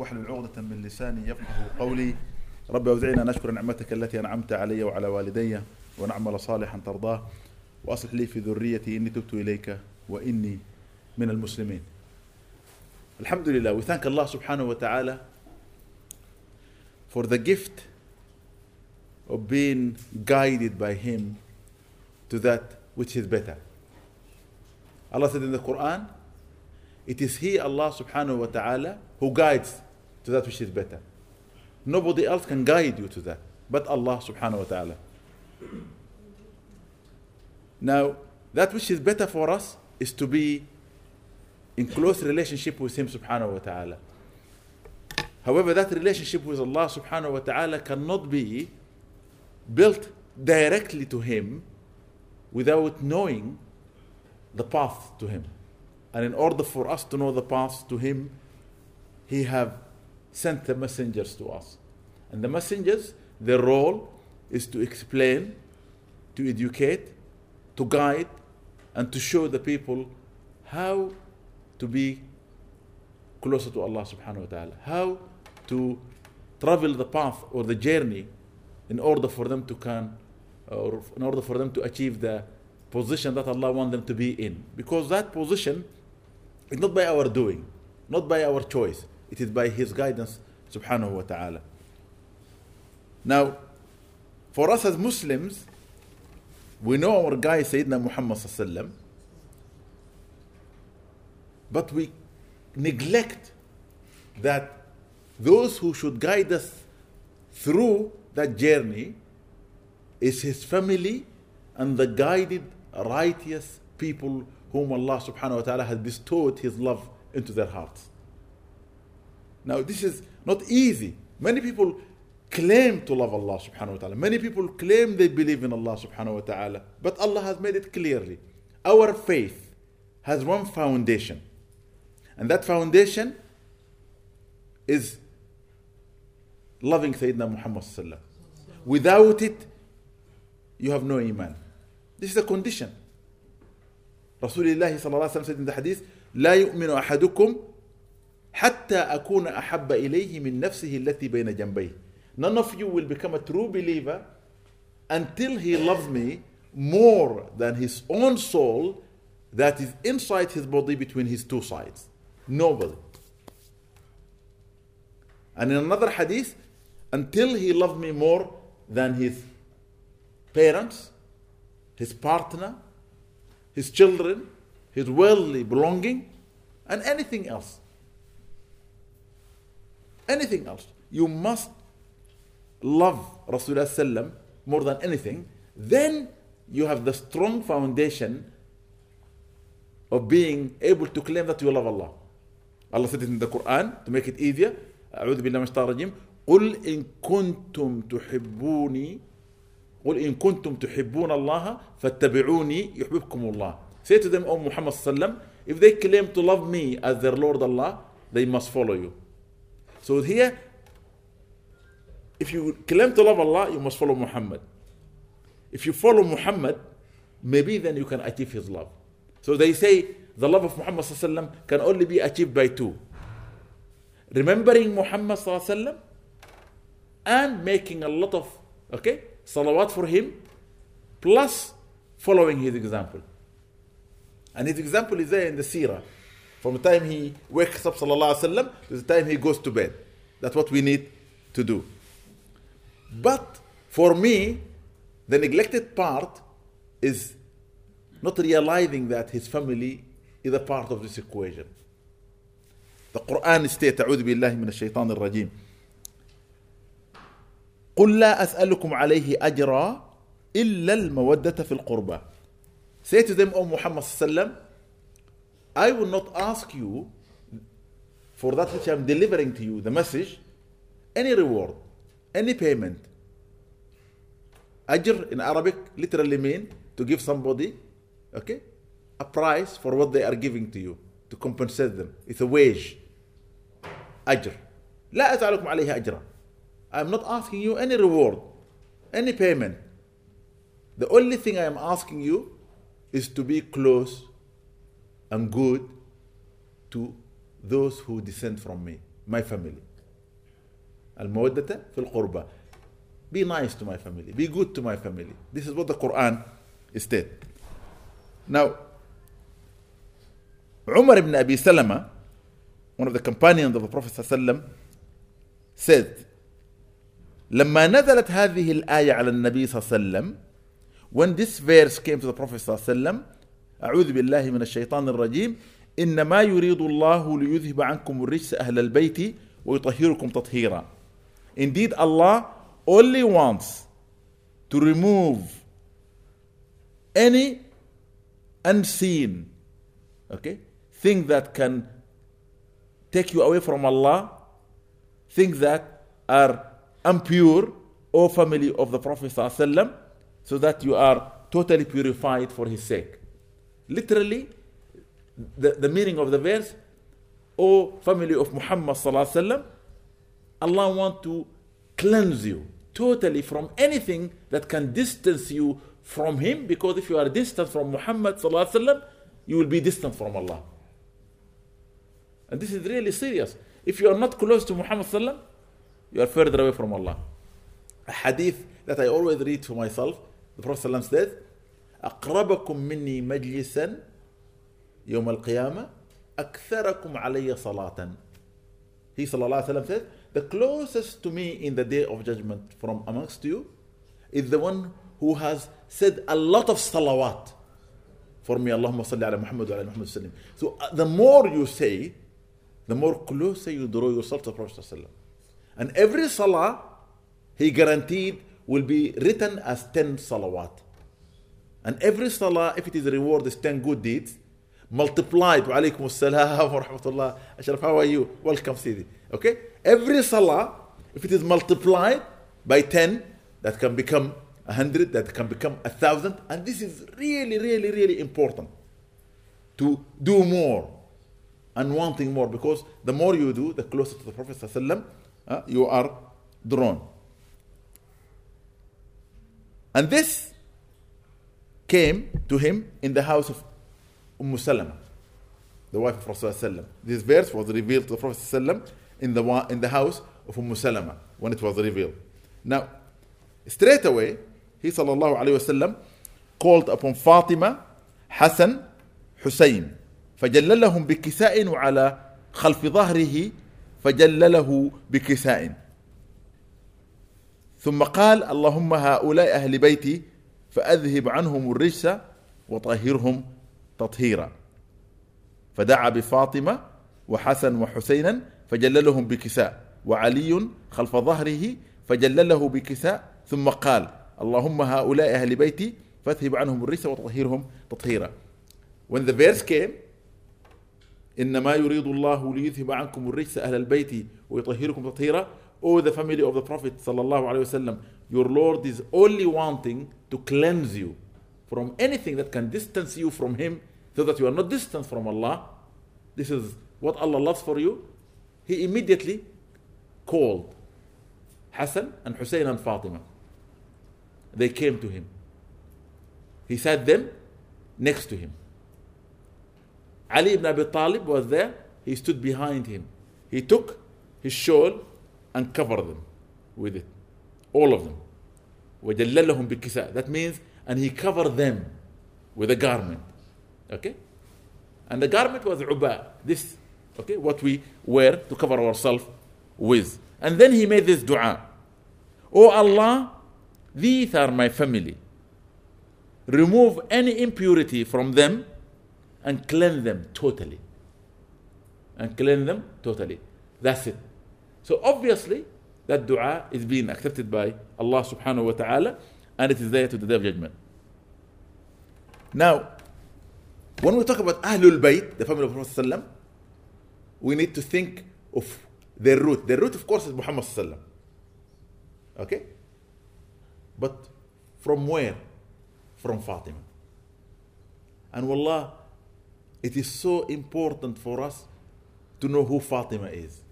واحلل عقدة من لساني يفقه قولي رب أوزعنا أن أشكر نعمتك التي أنعمت علي وعلى والدي ونعمل صالحا ترضاه وأصلح لي في ذريتي إني تبت إليك وإني من المسلمين الحمد لله we thank subhanahu wa ta'ala for the gift of being guided by Him to that which is better. Allah said in the Quran, it is He, Allah subhanahu wa ta'ala, who guides to that which is better. Nobody else can guide you to that, but Allah subhanahu wa ta'ala. Now, that which is better for us is to be in close relationship with Him subhanahu wa ta'ala. However, that relationship with Allah subhanahu wa ta'ala cannot be built directly to Him without knowing the path to Him. And in order for us to know the path to Him, He have sent the messengers to us. And the messengers, their role is to explain, to educate, to guide, and to show the people how to be closer to Allah subhanahu wa ta'ala, how to travel the path or the journey in order for them to can or in order for them to achieve the position that Allah wants them to be in. Because that position is not by our doing, not by our choice. It is by His guidance subhanahu wa ta'ala. Now, for us as Muslims, we know our guide Sayyidina Muhammad but we neglect that those who should guide us through that journey is his family and the guided righteous people whom Allah subhanahu wa ta'ala has bestowed his love into their hearts. Now this is not easy. Many people claim to love Allah subhanahu wa ta'ala. Many people claim they believe in Allah subhanahu wa ta'ala. But Allah has made it clearly. Our faith has one foundation. And that foundation is loving Sayyidina Muhammad sallallahu Without it, you have no iman. This is a condition. Rasulullah sallallahu alaihi said in the hadith, لا يؤمن أحدكم حتى أكون أحب إليه من نفسه التي بين جنبيه. None of you will become a true believer until he loves me more than his own soul that is inside his body between his two sides. Nobody. And in another hadith, until he loved me more than his parents, his partner, his children, his worldly belonging, and anything else. Anything else. You must love Rasulullah sallam more than anything. Then you have the strong foundation of being able to claim that you love Allah. Allah said it in the Quran to make it easier. أعوذ بالله من الشيطان الرجيم قل إن كنتم تحبوني قل إن كنتم تحبون الله فاتبعوني يحببكم الله. Say to them, O Muhammad sallam, if they claim to love me as their Lord Allah, they must follow you. So here, if you claim to love Allah, you must follow Muhammad. If you follow Muhammad, maybe then you can achieve his love. So they say the love of Muhammad can only be achieved by two. Remembering Muhammad and making a lot of okay salawat for him plus following his example. And his example is there in the seerah From the time he wakes up sallallahu alaihi wasallam to the time he goes to bed. That's what we need to do. But for me, the neglected part is not realizing that his family is a part of this equation. The Quran states, أعوذ بالله من الشيطان الرجيم قل لا أسألكم عليه أجرا إلا المودة في القربى Say to them, O Muhammad sallam, I will not ask you for that which I am delivering to you, the message, any reward, any payment. Ajr in Arabic literally mean to give somebody, okay, a price for what they are giving to you, to compensate them. It's a wage. Ajr. لا أسألكم عليه أجرا. I'm not asking you any reward, any payment. The only thing I am asking you is to be close and good to those who descend from me, my family المودة في القربى be nice to my family be good to my family this is what the Quran states now Umar ibn Abi Salama one of the companions of the Prophet ﷺ said لما نزلت هذه الآية على النبي صلى الله عليه وسلم when this verse came to the Prophet صلى الله عليه وسلم أعوذ بالله من الشيطان الرجيم إنما يريد الله ليذهب عنكم الرجس أهل البيت ويطهركم تطهيرا Indeed Allah only wants to remove any unseen okay thing that can take you away from Allah things that are impure O family of the Prophet ﷺ, so that you are totally purified for his sake literally the, the meaning of the verse, O family of Muhammad sallallahu alaihi wasallam, Allah want to cleanse you totally from anything that can distance you from him because if you are distant from Muhammad sallallahu alaihi wasallam, you will be distant from Allah. And this is really serious. If you are not close to Muhammad sallallahu alaihi wasallam, you are further away from Allah. A hadith that I always read to myself, the Prophet sallallahu alaihi wasallam said, أقربكم مني مجلسا يوم القيامة أكثركم علي صلاة He صلى الله عليه وسلم says the closest to me in the day of judgment from amongst you is the one who has said a lot of salawat for me اللهم صل على محمد وعلى محمد وسلم so uh, the more you say the more closer you draw yourself to the Prophet ﷺ. and every salah he guaranteed will be written as 10 salawat And every salah, if it is reward, is 10 good deeds, multiplied. Wa alaykum assalam wa rahmatullah. Ashraf, how are you? Welcome, Sidi. Okay? Every salah, if it is multiplied by 10, that can become 100, that can become 1,000. And this is really, really, really important to do more and wanting more because the more you do, the closer to the Prophet ﷺ, uh, you are drawn. And this came to him in the house of Umm Salama, the wife of Rasulullah. This verse was revealed to the Prophet in the, in the house of Umm Salama when it was revealed. Now, straight away, he sallallahu alayhi wasallam called upon Fatima, Hassan, Hussein. فجللهم بكساء وعلى خلف ظهره فجلله بكساء ثم قال اللهم هؤلاء أهل بيتي فأذهب عنهم الرجس وطهرهم تطهيرا. فدعا بفاطمة وحسن وحسينا فجللهم بكساء وعلي خلف ظهره فجلله بكساء ثم قال اللهم هؤلاء أهل بيتي فاذهب عنهم الرجس وطهيرهم تطهيرا. When the verse came إنما يريد الله ليذهب عنكم الرجس أهل البيت ويطهركم تطهيرا. O the family of the Prophet صلى الله عليه وسلم Your Lord is only wanting to cleanse you from anything that can distance you from Him so that you are not distant from Allah. This is what Allah loves for you. He immediately called Hassan and Hussein and Fatima. They came to him. He sat them next to him. Ali ibn Abi Talib was there. He stood behind him. He took his shawl and covered them with it All of them. وَجَلَّلَهُمْ بِكِسَاء That means, and he covered them with a garment. Okay? And the garment was uba, this, okay, what we wear to cover ourselves with. And then he made this dua. Oh Allah, these are my family. Remove any impurity from them and cleanse them totally. And cleanse them totally. That's it. So obviously, that dua is being accepted by Allah subhanahu wa ta'ala and it is there to the day of judgment. Now, when we talk about Ahlul Bayt, the family of Prophet we need to think of their root. Their root, of course, is Muhammad Okay? But from where? From Fatima. And wallah, it is so important for us to know who Fatima is.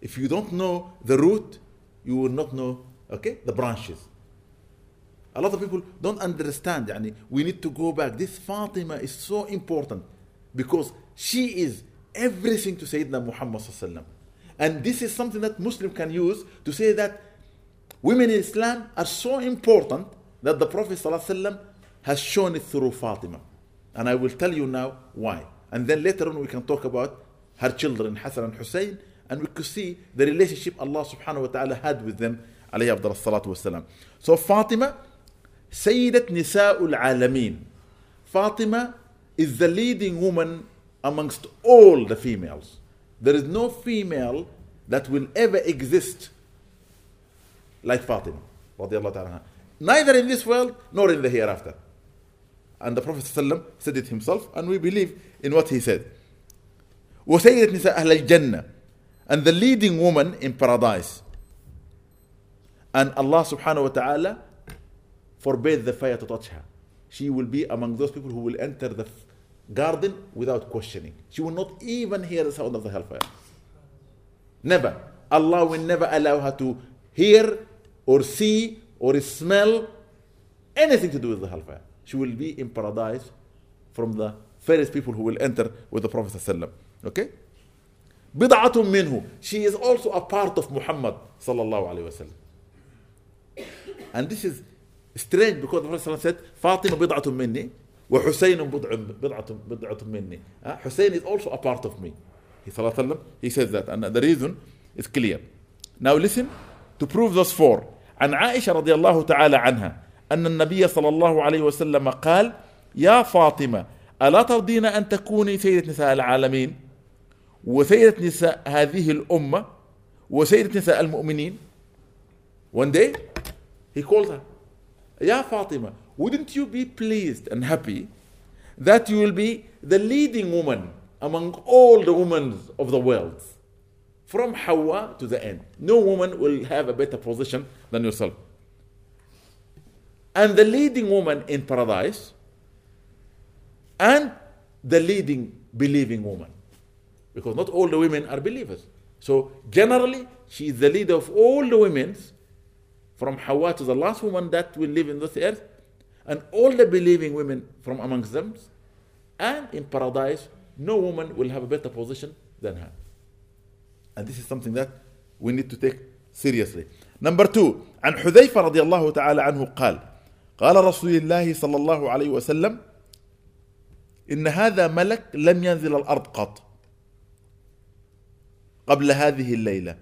If you don't know the root, you will not know, okay, the branches. A lot of people don't understand. Yani, we need to go back. This Fatima is so important because she is everything to Sayyidina Muhammad. And this is something that Muslim can use to say that women in Islam are so important that the Prophet has shown it through Fatima. And I will tell you now why. And then later on we can talk about her children, Hassan and Hussein, and we could see the relationship Allah subhanahu wa ta'ala had with them, alayhi abdul salatu wasalam. So Fatima, Sayyidat Nisa'ul Alameen. Fatima is the leading woman amongst all the females. There is no female that will ever exist like Fatima. Neither in this world nor in the hereafter. And the Prophet ﷺ said it himself, and we believe in what he said. وسيدة نساء أهل الجنة and the leading woman in paradise. And Allah subhanahu wa ta'ala forbade the fire to touch her. She will be among those people who will enter the garden without questioning. She will not even hear the sound of the hellfire. Never. Allah will never allow her to hear or see or smell anything to do with the hellfire. She will be in paradise from the first people who will enter with the Prophet. Okay? بضعة منه. She is also a part of Muhammad sallallahu alayhi wasallam. And this is strange because the Prophet said, فاطمة بضعة مني وحسين بضعة بضعة مني. Uh, Hussein is also a part of me. He, وسلم, he says that and the reason is clear. Now listen to prove those four. عن عائشة رضي الله تعالى عنها أن النبي صلى الله عليه وسلم قال يا فاطمة ألا ترضين أن تكوني سيدة نساء العالمين وسيدة نساء هذه الأمة وسيدة نساء المؤمنين One day he called her يا فاطمة wouldn't you be pleased and happy that you will be the leading woman among all the women of the world from Hawa to the end. No woman will have a better position than yourself. And the leading woman in paradise and the leading believing woman. Because not all the women are believers. So generally, she is the leader of all the women from Hawa to the last woman that will live in this earth and all the believing women from amongst them. And in paradise, no woman will have a better position than her. And this is something that we need to take seriously. Number two, عن حذيفة رضي الله تعالى عنه قال قال رسول الله صلى الله عليه وسلم إن هذا ملك لم ينزل الأرض قط قبل هذه الليلة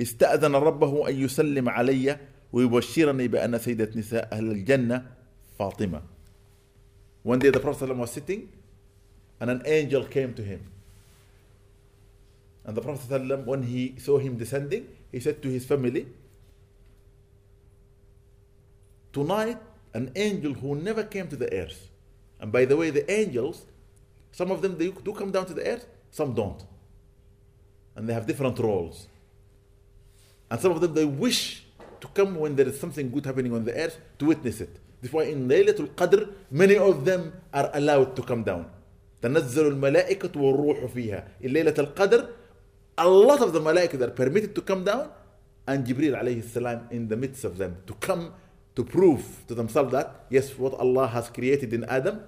استأذن ربه أن يسلم علي ويبشرني بأن سيدة نساء أهل الجنة فاطمة One day the Prophet was sitting and an angel came to him And the Prophet when he saw him descending, he said to his family, Tonight, an angel who never came to the earth. And by the way, the angels, some of them they do come down to the earth, some don't. And they have different roles. And some of them they wish to come when there is something good happening on the earth to witness it. That's why in Laylatul Qadr, many of them are allowed to come down. تنزل الملائكة والروح فيها. In Laylatul Qadr, a lot of the malaika are permitted to come down and Jibril alayhi salam in the midst of them to come to prove to themselves that yes what Allah has created in Adam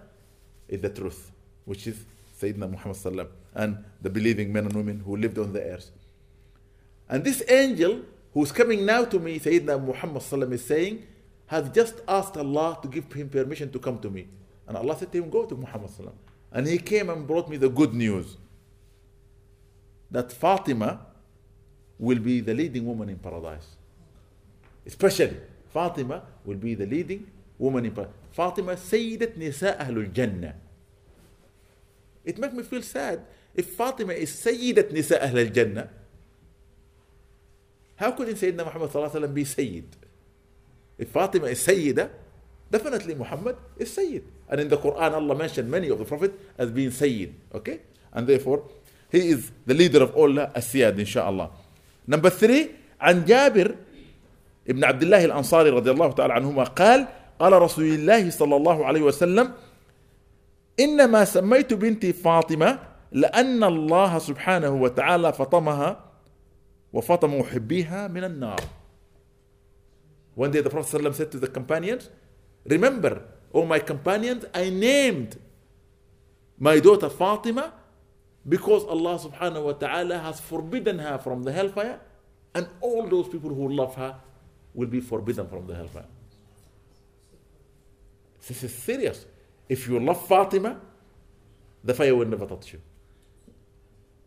is the truth which is Sayyidina Muhammad sallam and the believing men and women who lived on the earth and this angel who's coming now to me Sayyidina Muhammad sallam is saying has just asked Allah to give him permission to come to me and Allah said to him go to Muhammad sallam and he came and brought me the good news that Fatima will be the leading woman in paradise. Especially, Fatima will be the leading woman in paradise. Fatima Sayyidat Nisa Ahlul Jannah. It makes me feel sad. Is Sayyidat Nisa Ahlul Jannah, how could Sayyidina Muhammad sallallahu be Sayyid? If Fatima is Sayyida, definitely Muhammad is Sayyid. And in the Quran, Allah mentioned many of the Prophet as being Sayyid. Okay? And therefore, he is the leader of all السياد الله. Number three عن جابر ابن عبد الله الأنصاري رضي الله تعالى عنهما قال قال رسول الله صلى الله عليه وسلم إنما سميت بنتي فاطمة لأن الله سبحانه وتعالى فطمها وفطم محبيها من النار. One day the Prophet ﷺ said to the companions, Remember, O my companions, I named my daughter Fatima because Allah subhanahu wa ta'ala has forbidden her from the hellfire, and all those people who love her will be forbidden from the hellfire. This is serious. If you love Fatima, the fire will never touch you.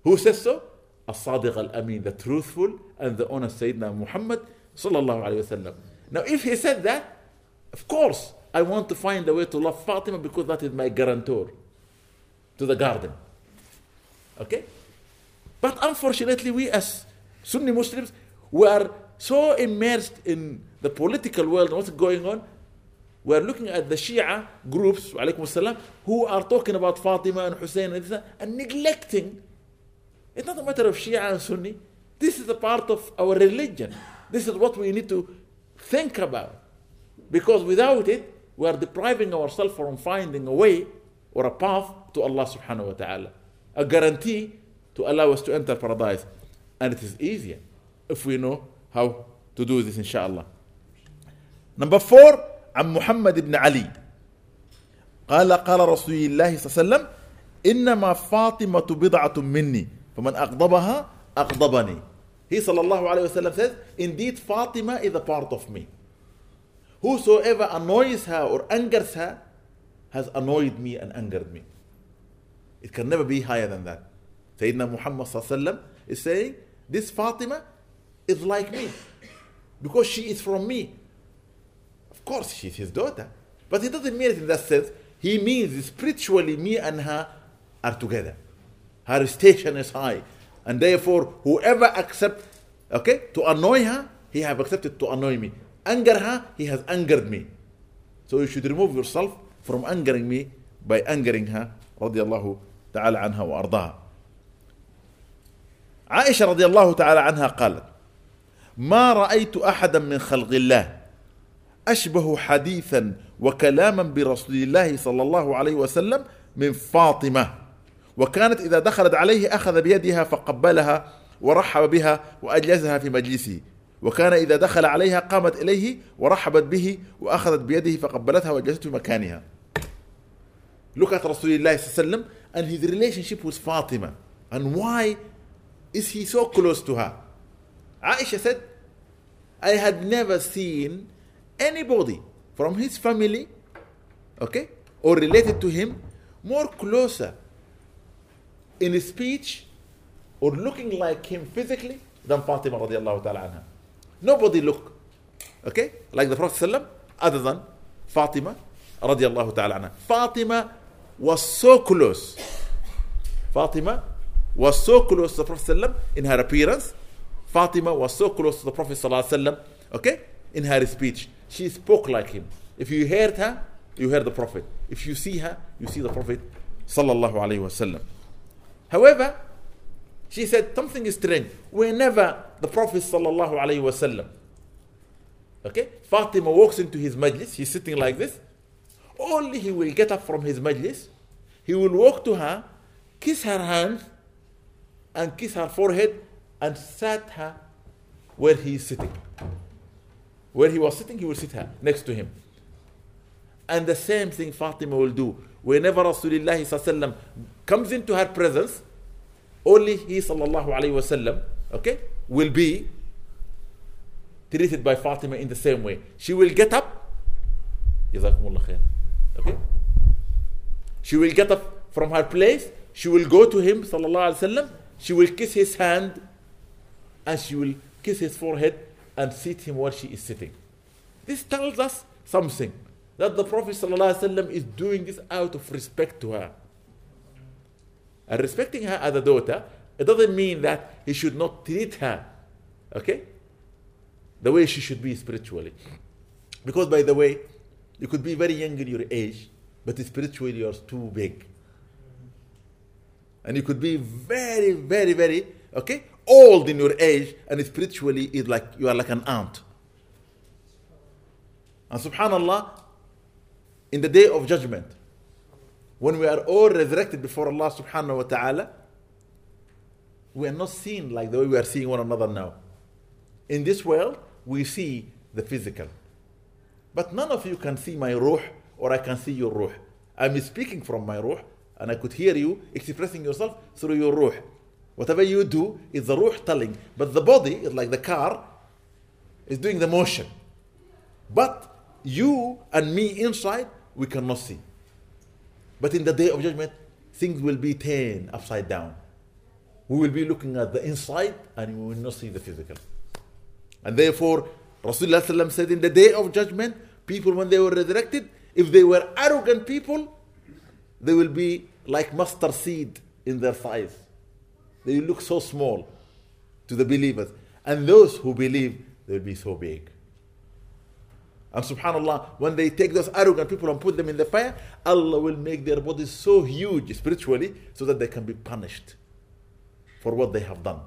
Who says so? As-Sadiq al-Amin, the truthful and the honest Sayyidina Muhammad sallallahu alayhi wasallam. Now if he said that, of course, I want to find a way to love Fatima because that is my guarantor to the garden. Okay? But unfortunately, we as Sunni Muslims, we are so immersed in the political world and what's going on. We are looking at the Shia groups, who are talking about Fatima and Hussein and, and neglecting. It's not a matter of Shia and Sunni. This is a part of our religion. This is what we need to think about. Because without it, we are depriving ourselves from finding a way or a path to Allah subhanahu wa ta'ala. A guarantee to allow us to enter paradise. And it is easier if we know how to do this inshallah. Number four, عن محمد بن علي قال قال رسول الله صلى الله عليه وسلم إنما فاطمة بضعة مني فمن أغضبها أغضبني He الله عليه وسلم says Indeed Fatima is a part of me Whosoever annoys her or angers her has annoyed me and angered me. It can never be higher than that. Sayyidina Muhammad is saying, This Fatima is like me because she is from me. Of course, she's his daughter, but he doesn't mean it in that sense. He means spiritually, me and her are together. Her station is high, and therefore, whoever accepts, okay, to annoy her, he have accepted to annoy me anger her, he has angered me. So you should remove yourself from angering me by angering her رضي الله تعالى عنها وأرضاها عائشة رضي الله تعالى عنها قالت ما رأيت أحدا من خلق الله أشبه حديثا وكلاما برسول الله صلى الله عليه وسلم من فاطمة وكانت إذا دخلت عليه أخذ بيدها فقبلها ورحب بها وأجلسها في مجلسه وكان إذا دخل عليها قامت إليه ورحبت به وأخذت بيده فقبلتها وجلست في مكانها Look at Rasulullah sallam and his relationship with Fatima and why is he so close to her. Aisha said, I had never seen anybody from his family, okay, or related to him more closer in speech or looking like him physically than Fatima radiallahu ta'ala anha. Nobody look, okay, like the Prophet ﷺ, other than Fatima radiallahu ta'ala anha. Fatima was so close. Fatima was so close to the Prophet ﷺ in her appearance. Fatima was so close to the Prophet ﷺ, okay, in her speech. She spoke like him. If you heard her, you heard the Prophet. If you see her, you see the Prophet sallallahu alaihi wasallam. However, she said something is strange. Whenever the Prophet sallallahu alaihi wasallam, okay, Fatima walks into his majlis, he's sitting like this. Only he will get up from his majlis, he will walk to her, kiss her hand, and kiss her forehead, and sat her where he is sitting. Where he was sitting, he will sit her next to him. And the same thing Fatima will do. Whenever Rasulullah comes into her presence, only he sallallahu alayhi wasallam, okay, will be treated by Fatima in the same way. She will get up, okay. She will get up from her place. She will go to him sallallahu alayhi wasallam. She will kiss his hand, and she will kiss his forehead and seat him where she is sitting. This tells us something that the Prophet ﷺ is doing this out of respect to her. And respecting her as a daughter, it doesn't mean that he should not treat her, okay, the way she should be spiritually. Because, by the way, you could be very young in your age, but spiritually you're too big. And you could be very, very, very, okay, old in your age, and spiritually like you are like an ant. And subhanallah, in the day of judgment, when we are all resurrected before Allah subhanahu wa ta'ala, we are not seen like the way we are seeing one another now. In this world, we see the physical. But none of you can see my ruh or I can see your ruh. I'm speaking from my ruh and I could hear you expressing yourself through your ruh. Whatever you do is the ruh telling, but the body is like the car is doing the motion. But you and me inside, we cannot see. But in the day of judgment, things will be turned upside down. We will be looking at the inside and we will not see the physical. And therefore, Rasulullah said in the day of judgment, people when they were resurrected, if they were arrogant people, they will be like mustard seed in their size. They will look so small to the believers. And those who believe, they will be so big. And subhanAllah, when they take those arrogant people and put them in the fire, Allah will make their bodies so huge spiritually so that they can be punished for what they have done,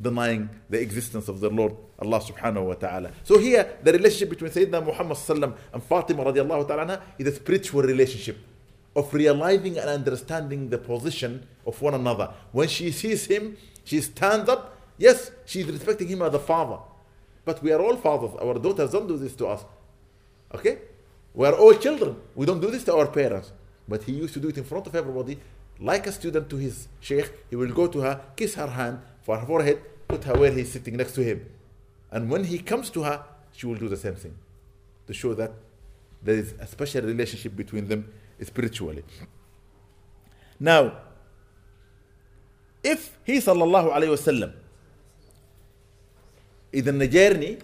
denying the existence of their Lord Allah subhanahu wa ta'ala. So here, the relationship between Sayyidina Muhammad sallam and Fatima radiallahu ta'ala is a spiritual relationship of realizing and understanding the position of one another. When she sees him, she stands up. Yes, she's respecting him as a father. But we are all fathers. Our daughters don't do this to us. Okay? We are all children. We don't do this to our parents. But he used to do it in front of everybody. Like a student to his sheikh, he will go to her, kiss her hand for her forehead, put her where he's sitting next to him. And when he comes to her, she will do the same thing to show that there is a special relationship between them spiritually. Now, if he sallallahu alayhi wasallam is in a journey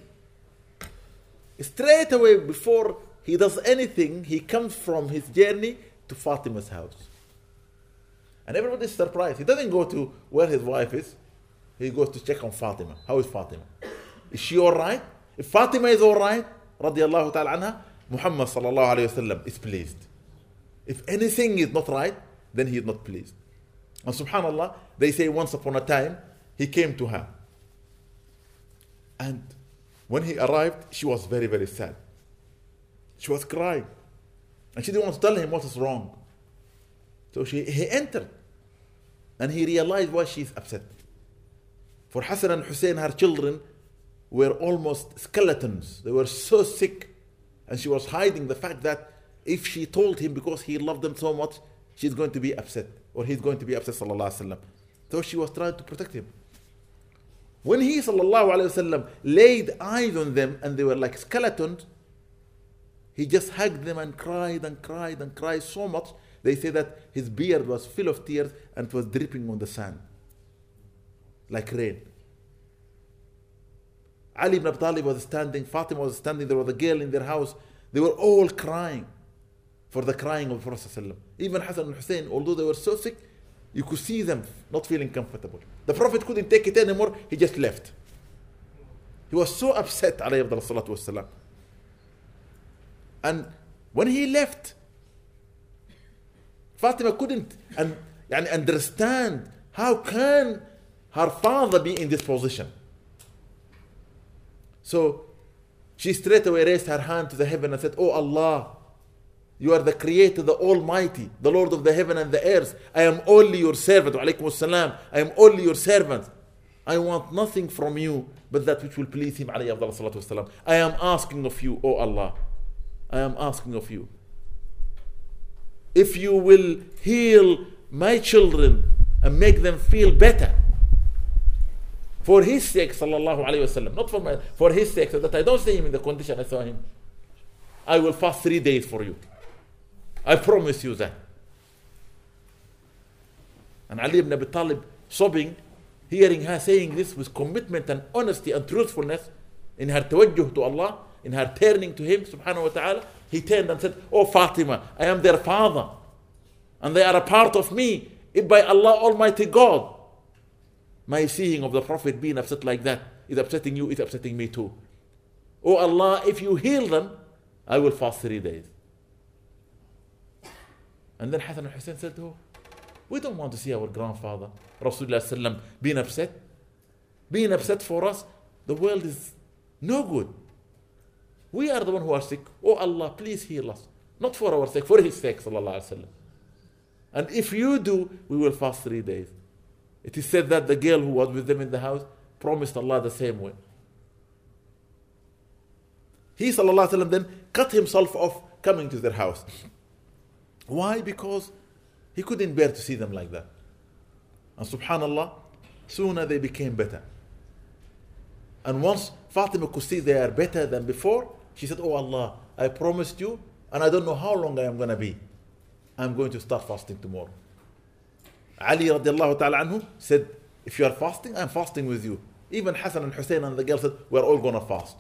Straight away, before he does anything, he comes from his journey to Fatima's house. And everybody's surprised. He doesn't go to where his wife is, he goes to check on Fatima. How is Fatima? Is she all right? If Fatima is all right, radiallahu ta'ala anha, Muhammad sallallahu alayhi wasallam is pleased. If anything is not right, then he is not pleased. And subhanallah, they say once upon a time, he came to her. And when he arrived, she was very, very sad. She was crying. And she didn't want to tell him what is wrong. So she, he entered. And he realized why she's upset. For Hassan and Hussein, her children, were almost skeletons. They were so sick. And she was hiding the fact that if she told him because he loved them so much, she's going to be upset. Or he's going to be upset. So she was trying to protect him. When he وسلم, laid eyes on them and they were like skeletons, he just hugged them and cried and cried and cried so much. They say that his beard was full of tears and it was dripping on the sand like rain. Ali ibn Abi Talib was standing, Fatima was standing, there was a girl in their house. They were all crying for the crying of the Prophet. Even Hassan and Hussein, although they were so sick, you could see them not feeling comfortable. The Prophet couldn't take it anymore, he just left. He was so upset, alayhi. And when he left, Fatima couldn't and, and understand how can her father be in this position. So she straight away raised her hand to the heaven and said, Oh Allah, you are the creator, the almighty, the Lord of the heaven and the earth. I am only your servant. I am only your servant. I want nothing from you but that which will please him. I am asking of you, O Allah. I am asking of you. If you will heal my children and make them feel better, for his sake, sallallahu alayhi wasallam, not for my, for his sake, so that I don't see him in the condition I saw him. I will fast three days for you. I promise you that. And Ali ibn Abi Talib sobbing, hearing her saying this with commitment and honesty and truthfulness in her tawajjuh to Allah, in her turning to Him subhanahu wa ta'ala, he turned and said, Oh Fatima, I am their father. And they are a part of me. If by Allah Almighty God, my seeing of the Prophet being upset like that is upsetting you, it's upsetting me too. Oh Allah, if you heal them, I will fast three days. And then Hassan and Hussein said to her, We don't want to see our grandfather, Rasulullah being upset. Being upset for us, the world is no good. We are the one who are sick. Oh Allah, please heal us. Not for our sake, for his sake, sallallahu Alaihi Wasallam. And if you do, we will fast three days. It is said that the girl who was with them in the house promised Allah the same way. He sallallahu then cut himself off coming to their house. Why? Because He couldn't bear to see them like that. And subhanAllah, sooner they became better. And once Fatima could see they are better than before, she said, Oh Allah, I promised you, and I don't know how long I am going to be. I'm going to start fasting tomorrow. Ali radiallahu ta'ala anhu said, If you are fasting, I'm fasting with you. Even Hassan and Hussein and the girl said, We're all going to fast.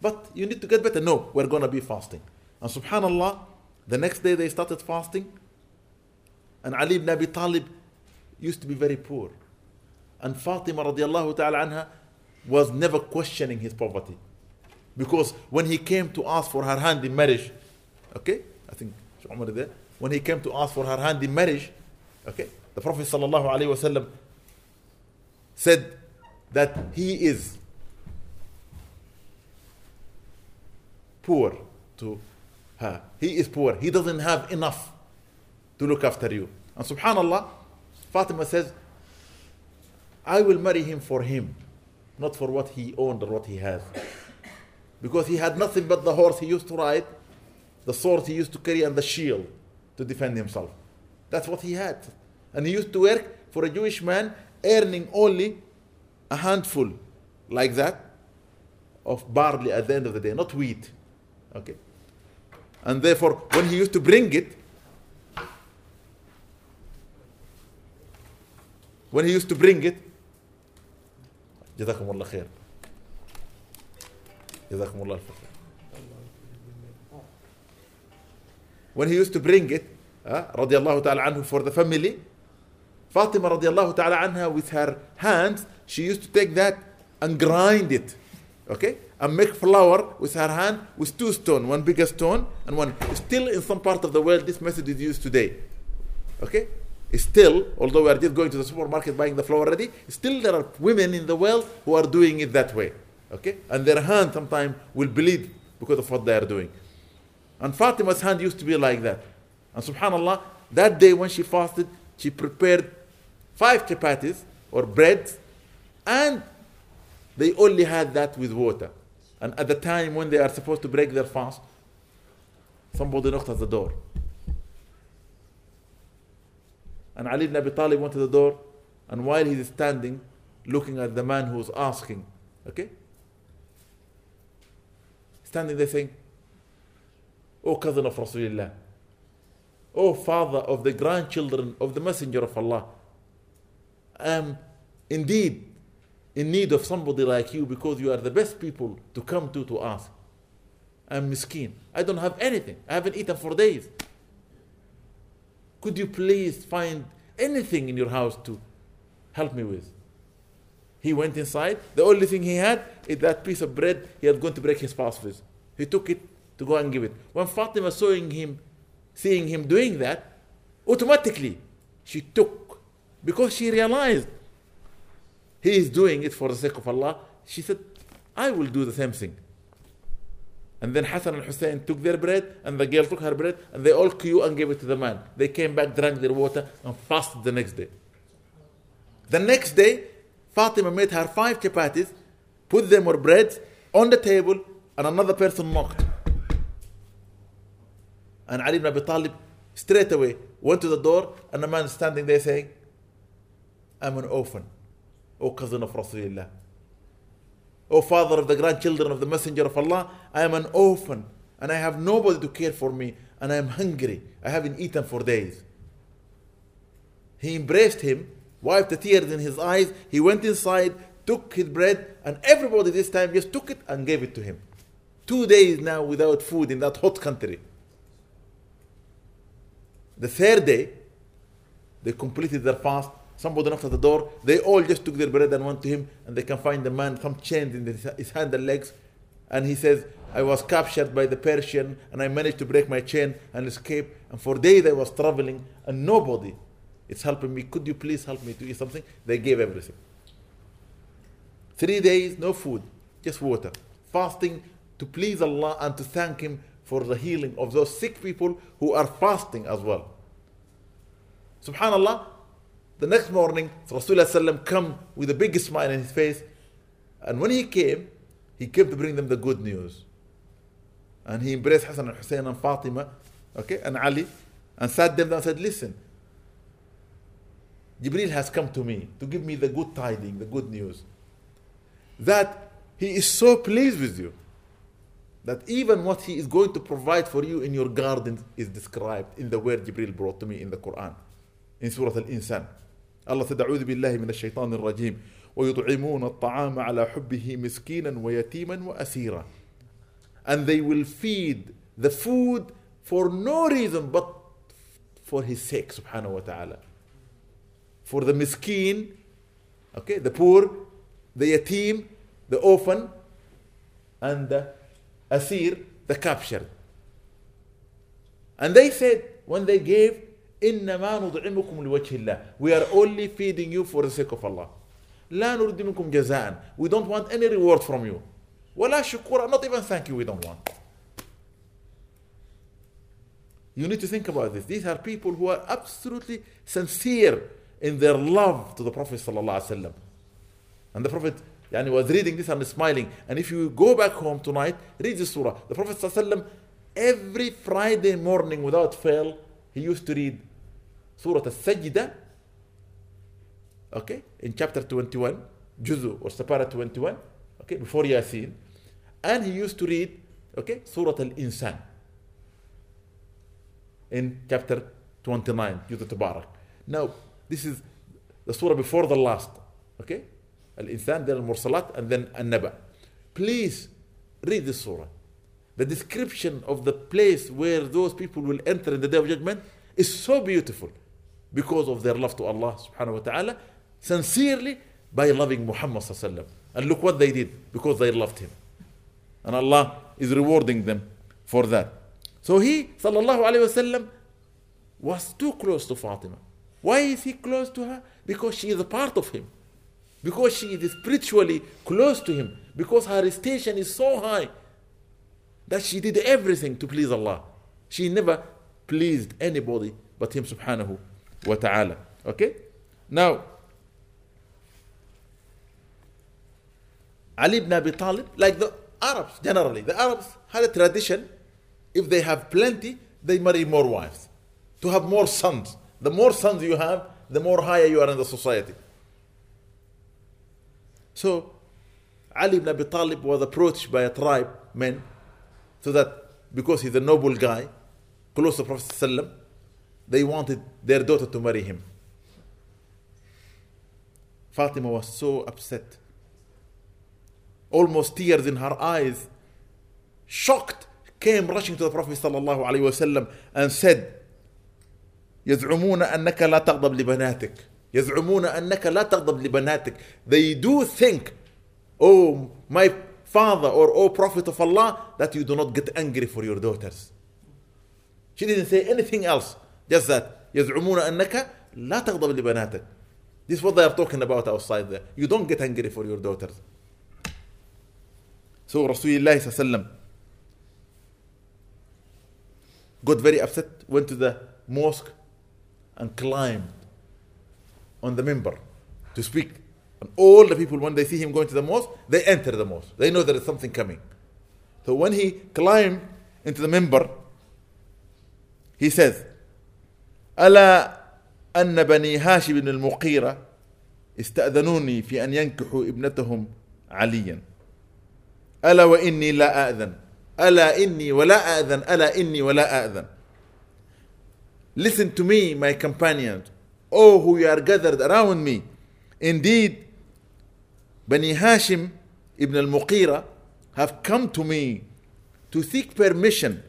But you need to get better. No, we're going to be fasting. And subhanAllah, the next day they started fasting. And Ali ibn Abi Talib used to be very poor. And Fatima radiallahu ta'ala anha was never questioning his poverty. Because when he came to ask for her hand in marriage, okay, I think Umar there. When he came to ask for her hand in marriage, okay, the Prophet sallallahu alaihi wasallam said that he is poor to her. He is poor. He doesn't have enough to look after you. And subhanallah, Fatima says, I will marry him for him, not for what he owned or what he has. Because he had nothing but the horse he used to ride, the sword he used to carry, and the shield to defend himself. That's what he had. And he used to work for a Jewish man, earning only a handful like that of barley at the end of the day, not wheat. Okay. And therefore, when he used to bring it, when he used to bring it, جزاكم الله خير جزاكم الله الفخر when he used to bring it uh, رضي الله تعالى عنه for the family Fatima رضي الله تعالى عنها with her hands she used to take that and grind it okay? And make flour with her hand with two stone one bigger stone and one. Still in some part of the world this method is used today. Okay? Still although we are just going to the supermarket buying the flour already still there are women in the world who are doing it that way. Okay? And their hand sometimes will bleed because of what they are doing. And Fatima's hand used to be like that. And subhanallah that day when she fasted she prepared five chapatis or breads and they only had that with water and at the time when they are supposed to break their fast somebody knocked at the door and Ali ibn Abi Talib went to the door, and while he's standing, looking at the man who's asking, okay? Standing there saying, O cousin of Rasulullah, O father of the grandchildren of the Messenger of Allah, I am indeed in need of somebody like you because you are the best people to come to to ask. I'm miskin. I don't have anything. I haven't eaten for days. Could you please find anything in your house to help me with? He went inside. The only thing he had is that piece of bread he had gone to break his fast with. He took it to go and give it. When Fatima saw him, seeing him doing that, automatically she took, because she realized he is doing it for the sake of Allah. She said, I will do the same thing. And then Hassan and Hussein took their bread, and the girl took her bread, and they all queue and gave it to the man. They came back, drank their water, and fasted the next day. The next day, Fatima made her five chapatis, put them or bread on the table, and another person knocked. And Ali ibn Abi Talib straight away went to the door, and the man standing there saying, I'm an orphan, O cousin of Rasulullah. O father of the grandchildren of the Messenger of Allah, I am an orphan and I have nobody to care for me and I am hungry. I haven't eaten for days. He embraced him, wiped the tears in his eyes. He went inside, took his bread, and everybody this time just took it and gave it to him. Two days now without food in that hot country. The third day, they completed their fast Somebody knocked at the door. They all just took their bread and went to him, and they can find the man some chains in his hand and legs. And he says, I was captured by the Persian, and I managed to break my chain and escape. And for days I was traveling, and nobody is helping me. Could you please help me to eat something? They gave everything. Three days, no food, just water. Fasting to please Allah and to thank Him for the healing of those sick people who are fasting as well. Subhanallah, the next morning, Rasulullah come with a big smile on his face. And when he came, he came to bring them the good news. And he embraced Hassan and Hussein and Fatima, okay, and Ali, and sat them down and said, Listen, Jibril has come to me to give me the good tidings, the good news. That he is so pleased with you that even what he is going to provide for you in your garden is described in the word Jibril brought to me in the Quran in Surah Al-Insan. Allah said, أعوذ بالله من الشيطان الرجيم ويطعمون الطعام على حبه مسكينا ويتيما وأسيرا and they will feed the food for no reason but for his sake wa ta'ala for the miskin okay the poor the yatim the orphan and the asir the captured and they said when they gave إنما نطعمكم لوجه الله we are only feeding you for the sake of Allah لا نريد منكم جزاء we don't want any reward from you ولا شكورا not even thank you we don't want you need to think about this these are people who are absolutely sincere in their love to the Prophet sallallahu alaihi wasallam and the Prophet yani, was reading this and smiling and if you go back home tonight read the surah the Prophet sallallahu alaihi wasallam every Friday morning without fail he used to read Surah Al-Sajdah okay in chapter 21 Juzu or Sapara 21 okay before Yasin and he used to read okay Surah Al-Insan in chapter 29 Juz Tabarak now this is the surah before the last okay Al-Insan then Al-Mursalat and then An-Naba please read this surah the description of the place where those people will enter in the day of judgment is so beautiful because of their love to Allah subhanahu wa ta'ala sincerely by loving Muhammad sallallahu and look what they did because they loved him. And Allah is rewarding them for that. So he sallallahu alayhi wasallam was too close to Fatima. Why is he close to her? Because she is a part of him. Because she is spiritually close to him. Because her station is so high that she did everything to please Allah. She never pleased anybody but Him subhanahu ta'ala. Okay? Now, Ali ibn Abi Talib, like the Arabs generally, the Arabs had a tradition if they have plenty, they marry more wives to have more sons. The more sons you have, the more higher you are in the society. So, Ali ibn Abi Talib was approached by a tribe, men, so that because he's a noble guy, close to Prophet they wanted their daughter to marry him. Fatima was so upset, almost tears in her eyes, shocked, came rushing to the Prophet ﷺ and said, يزعمون أنك لا تغضب لبناتك يزعمون أنك لا تغضب لبناتك They do think, oh my father or oh prophet of Allah that you do not get angry for your daughters. She didn't say anything else, just that. يزعمون أنك لا تغضب لبناتك. This is what they are talking about outside there. You don't get angry for your daughters. So Rasulullah sallam got very upset, went to the mosque and climbed on the member to speak. And all the people, when they see him going to the mosque, they enter the mosque. They know there is something coming. So when he climbed into the member, he says, ألا أن بني هاشم بن المغيرة استأذنوني في أن ينكحوا ابنتهم عليا ألا وإني لا أأذن ألا إني ولا أأذن ألا إني ولا أأذن Listen to me, my companions, oh who you are gathered around me. Indeed, Bani Hashim ibn al-Muqira have come to me to seek permission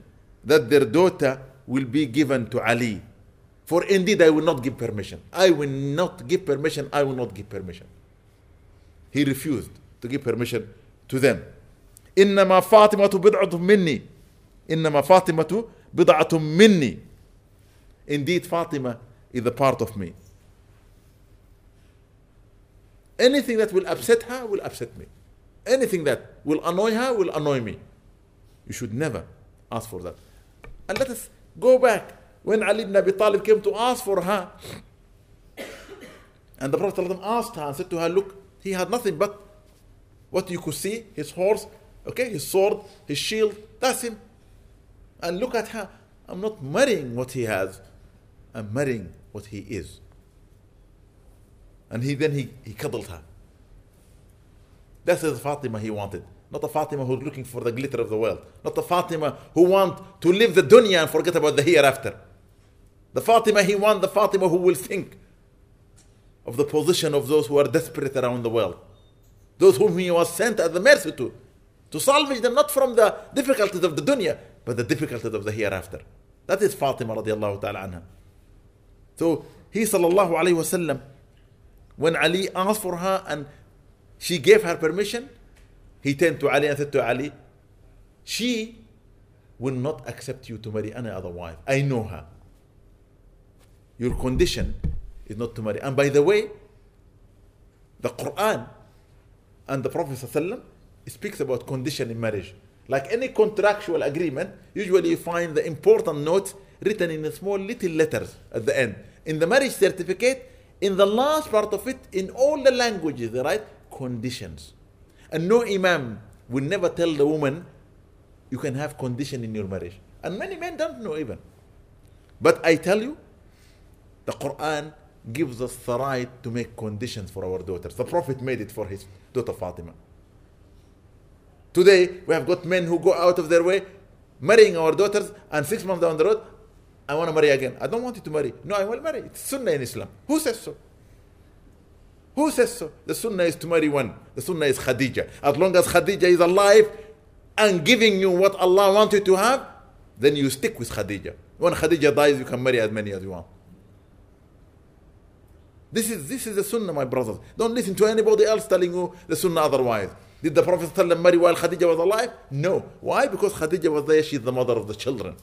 that their daughter will be given to Ali. For indeed, I will not give permission. I will not give permission. I will not give permission. He refused to give permission to them. إنما فاطمة بضعة مني إنما فاطمة بضعة مني Indeed, Fatima is a part of me. Anything that will upset her will upset me. Anything that will annoy her will annoy me. You should never ask for that. And let us go back when Ali ibn Abi Talib came to ask for her. And the Prophet asked her and said to her, Look, he had nothing but what you could see his horse, okay, his sword, his shield, that's him. And look at her. I'm not marrying what he has, I'm marrying what he is. And he then he, he cuddled her. That's the Fatima he wanted. Not a Fatima who's looking for the glitter of the world. Not a Fatima who want to live the dunya and forget about the hereafter. The Fatima he want, the Fatima who will think of the position of those who are desperate around the world. Those whom he was sent at the mercy to. To salvage them not from the difficulties of the dunya, but the difficulties of the hereafter. That is Fatima radiallahu ta'ala anha. So he sallallahu alayhi wasallam, when Ali asked for her and she gave her permission, he turned to Ali and said to Ali, she will not accept you to marry any other wife. I know her. Your condition is not to marry. And by the way, the Quran and the Prophet ﷺ speaks about condition in marriage. Like any contractual agreement, usually you find the important notes written in small little letters at the end. In the marriage certificate, in the last part of it, in all the languages, they write conditions. And no imam will never tell the woman, you can have condition in your marriage. And many men don't know even. But I tell you, the Quran gives us the right to make conditions for our daughters. The Prophet made it for his daughter Fatima. Today, we have got men who go out of their way marrying our daughters, and six months down the road, I want to marry again. I don't want you to marry. No, I will marry. It's Sunnah in Islam. Who says so? Who says so? The Sunnah is to marry one. The Sunnah is Khadija. As long as Khadija is alive and giving you what Allah wanted you to have, then you stick with Khadija. When Khadija dies, you can marry as many as you want. This is this is the Sunnah, my brothers. Don't listen to anybody else telling you the Sunnah otherwise. Did the Prophet ﷺ marry while Khadija was alive? No. Why? Because Khadija was there, she's the mother of the children.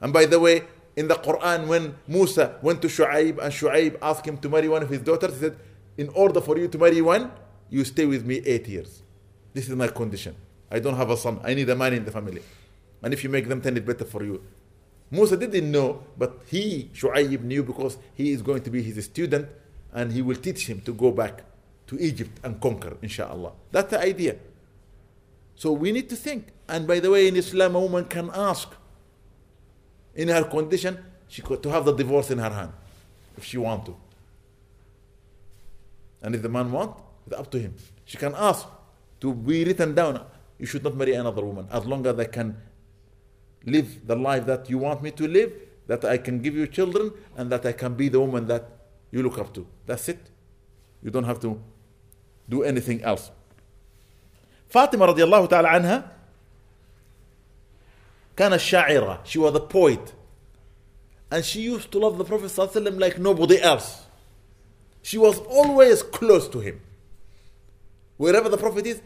And by the way, in the Quran, when Musa went to Shu'aib and Shu'aib asked him to marry one of his daughters, he said, In order for you to marry one, you stay with me eight years. This is my condition. I don't have a son. I need a man in the family. And if you make them ten, it's better for you. Musa didn't know, but he, Shu'aib, knew because he is going to be his student and he will teach him to go back to Egypt and conquer, inshallah. That's the idea. So we need to think. And by the way, in Islam, a woman can ask in her condition she could, to have the divorce in her hand if she want to. And if the man want, it's up to him. She can ask to be written down. You should not marry another woman as long as I can live the life that you want me to live, that I can give you children, and that I can be the woman that you look up to. That's it. You don't have to do anything else. Fatima radiallahu ta'ala anha كانت شاعرة she was a poet and she used to love the Prophet ﷺ like nobody else she was always close to him wherever the Prophet is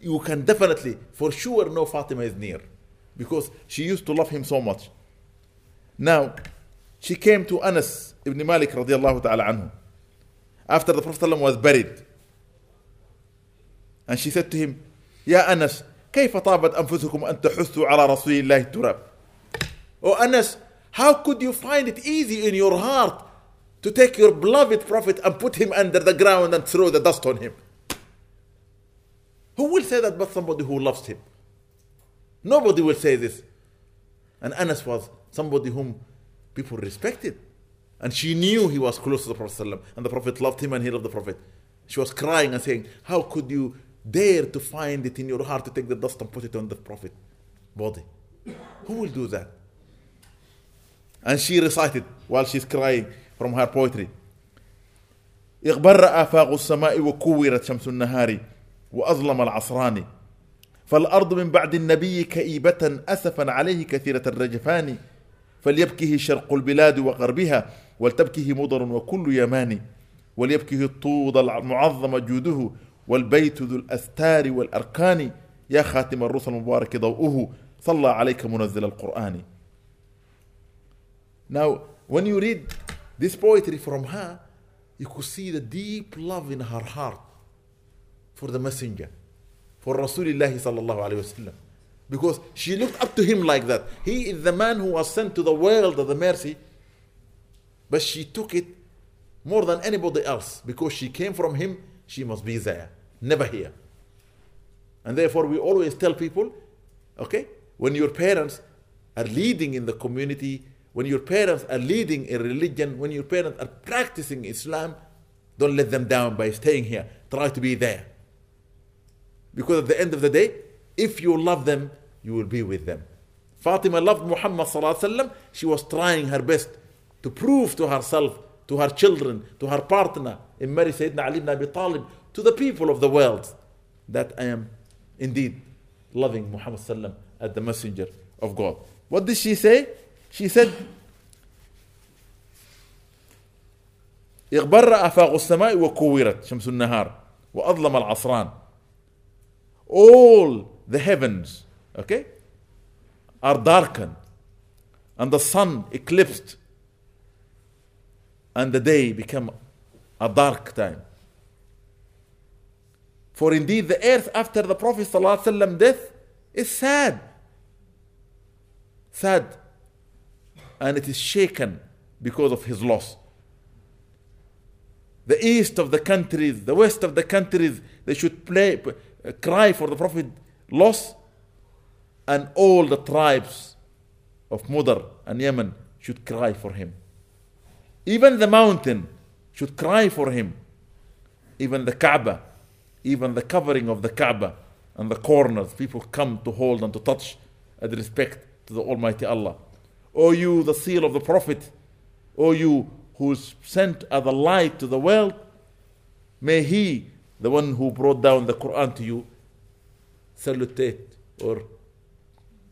you can definitely for sure know Fatima is near because she used to love him so much now she came to Anas ibn Malik radiallahu ta'ala anhu after the Prophet ﷺ was buried and she said to him, Ya Anas, كيف طابت أنفسكم أن تحثوا على رسول الله التراب Oh Anas, how could you find it easy in your heart to take your beloved Prophet and put him under the ground and throw the dust on him? Who will say that but somebody who loves him? Nobody will say this. And Anas was somebody whom people respected. And she knew he was close to the Prophet and the Prophet loved him and he loved the Prophet. She was crying and saying, How could you dare to find it in your heart to take the dust and put it on the Prophet body. Who will do that? And she recited while she's crying from her poetry. اغبر آفاق السماء وكورت شمس النهار وأظلم العصران فالأرض من بعد النبي كئيبة أسفا عليه كثيرة الرجفان فليبكه شرق البلاد وغربها ولتبكه مضر وكل يمان وليبكه الطود المعظم جوده والبيت ذو الأستار والأركان. يا خاتم الرسل المبارك ضوءه صلى عليك منزل القرآن. Now, when you read this poetry from her, you could see the deep love in her heart for the messenger, for Rasulullah sallallahu alayhi wasallam. Because she looked up to him like that. He is the man who was sent to the world of the mercy, but she took it more than anybody else because she came from him, she must be there never here. And therefore, we always tell people, okay, when your parents are leading in the community when your parents are leading a religion, when your parents are practicing Islam, don't let them down by staying here. Try to be there. Because at the end of the day, if you love them, you will be with them. Fatima loved Muhammad sallallahu She was trying her best to prove to herself, to her children, to her partner, in marriage Sayyidina Ali ibn Abi Talib, to the people of the world, that I am indeed loving Muhammad sallam as the messenger of God. What did she say? She said, اغبر آفاق السماء وكورت شمس النهار وأظلم العصران all the heavens okay are darkened. And the sun eclipsed. And the day become a dark time. For indeed the earth after the prophet ﷺ death is sad. Sad. And it is shaken because of his loss. The east of the countries, the west of the countries, they should play, cry for the Prophet loss, and all the tribes of Mudar and Yemen should cry for him. Even the mountain should cry for him. Even the Kaaba, even the covering of the Kaaba and the corners, people come to hold and to touch and respect to the Almighty Allah. O you, the seal of the Prophet, O you who's sent as a light to the world, may he, the one who brought down the Quran to you, salutate or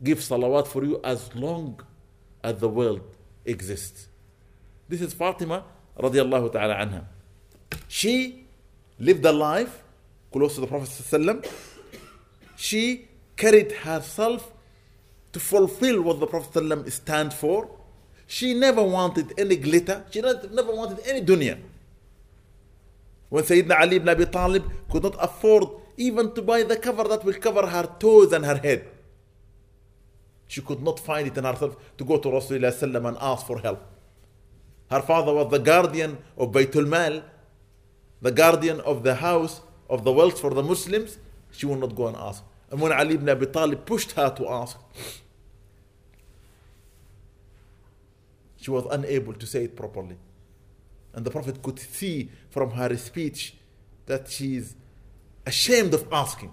give salawat for you as long as the world exists. This is Fatima radiallahu ta'ala anha. She lived a life close to the Prophet. She carried herself to fulfill what the Prophet stands for she never wanted any glitter. She never wanted any dunya. When Sayyidina Ali ibn Abi Talib could not afford even to buy the cover that will cover her toes and her head. She could not find it in herself to go to Rasulullah and ask for help. Her father was the guardian of Baytul Mal, the guardian of the house of the wealth for the Muslims. She would not go and ask. And when Ali ibn Abi Talib pushed her to ask, she was unable to say it properly. And the Prophet could see from her speech that she is ashamed of asking.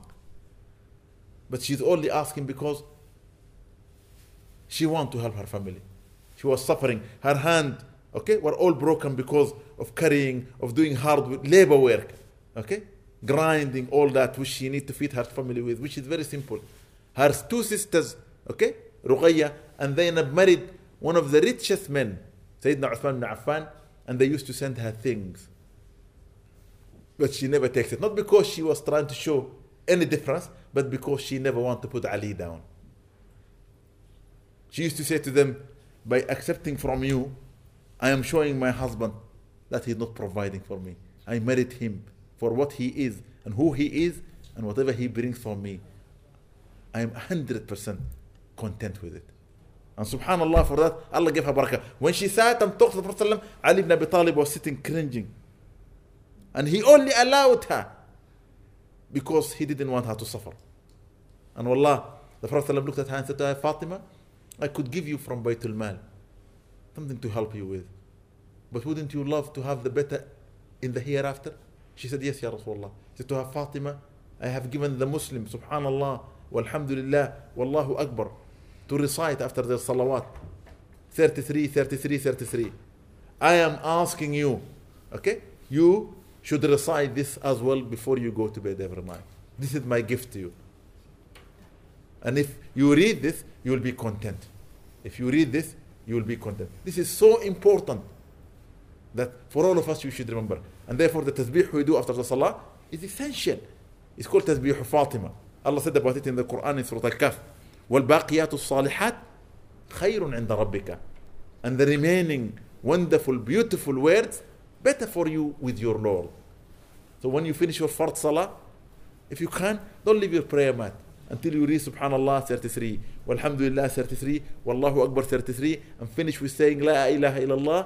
But she's only asking because she wants to help her family. She was suffering. Her hand, okay, were all broken because of carrying, of doing hard labor work. Okay? Grinding all that which she needs to feed her family with, which is very simple. Her two sisters, okay, Ruqayya and Zainab married one of the richest men, Sayyidina Uthman ibn Affan, and they used to send her things. But she never takes it. Not because she was trying to show any difference, but because she never wanted to put Ali down. She used to say to them, By accepting from you, I am showing my husband that he's not providing for me. I married him for what he is and who he is and whatever he brings for me. I am 100% content with it. And subhanAllah for that, Allah gave her barakah. When she sat and talked to the Prophet, Ali ibn Abi Talib was sitting cringing. And he only allowed her because he didn't want her to suffer. And wallah, the Prophet looked at her and said to her, Fatima, I could give you from Baytul Mal something to help you with. But wouldn't you love to have the better in the hereafter? She said, Yes, Ya Rasulullah. She said to her, Fatima, I have given the Muslim, subhanallah, walhamdulillah, wallahu akbar to recite after their salawat. 33 33 33 i am asking you okay? You should recite this as well before you go to bed every night this is my gift to you. And if you read this you will be content. If you read this you will be content. This is so important that for all of us you should remember. And therefore the tasbih we do after the salah is essential. It's called tasbih fatima. Allah said about it in the quran in surah al-kahf والباقيات الصالحات خير عند ربك and the remaining wonderful beautiful words better for you with your Lord so when you finish your fard salah if you can don't leave your prayer mat until you read subhanallah 33 walhamdulillah 33 wallahu akbar 33 and finish with saying la ilaha illallah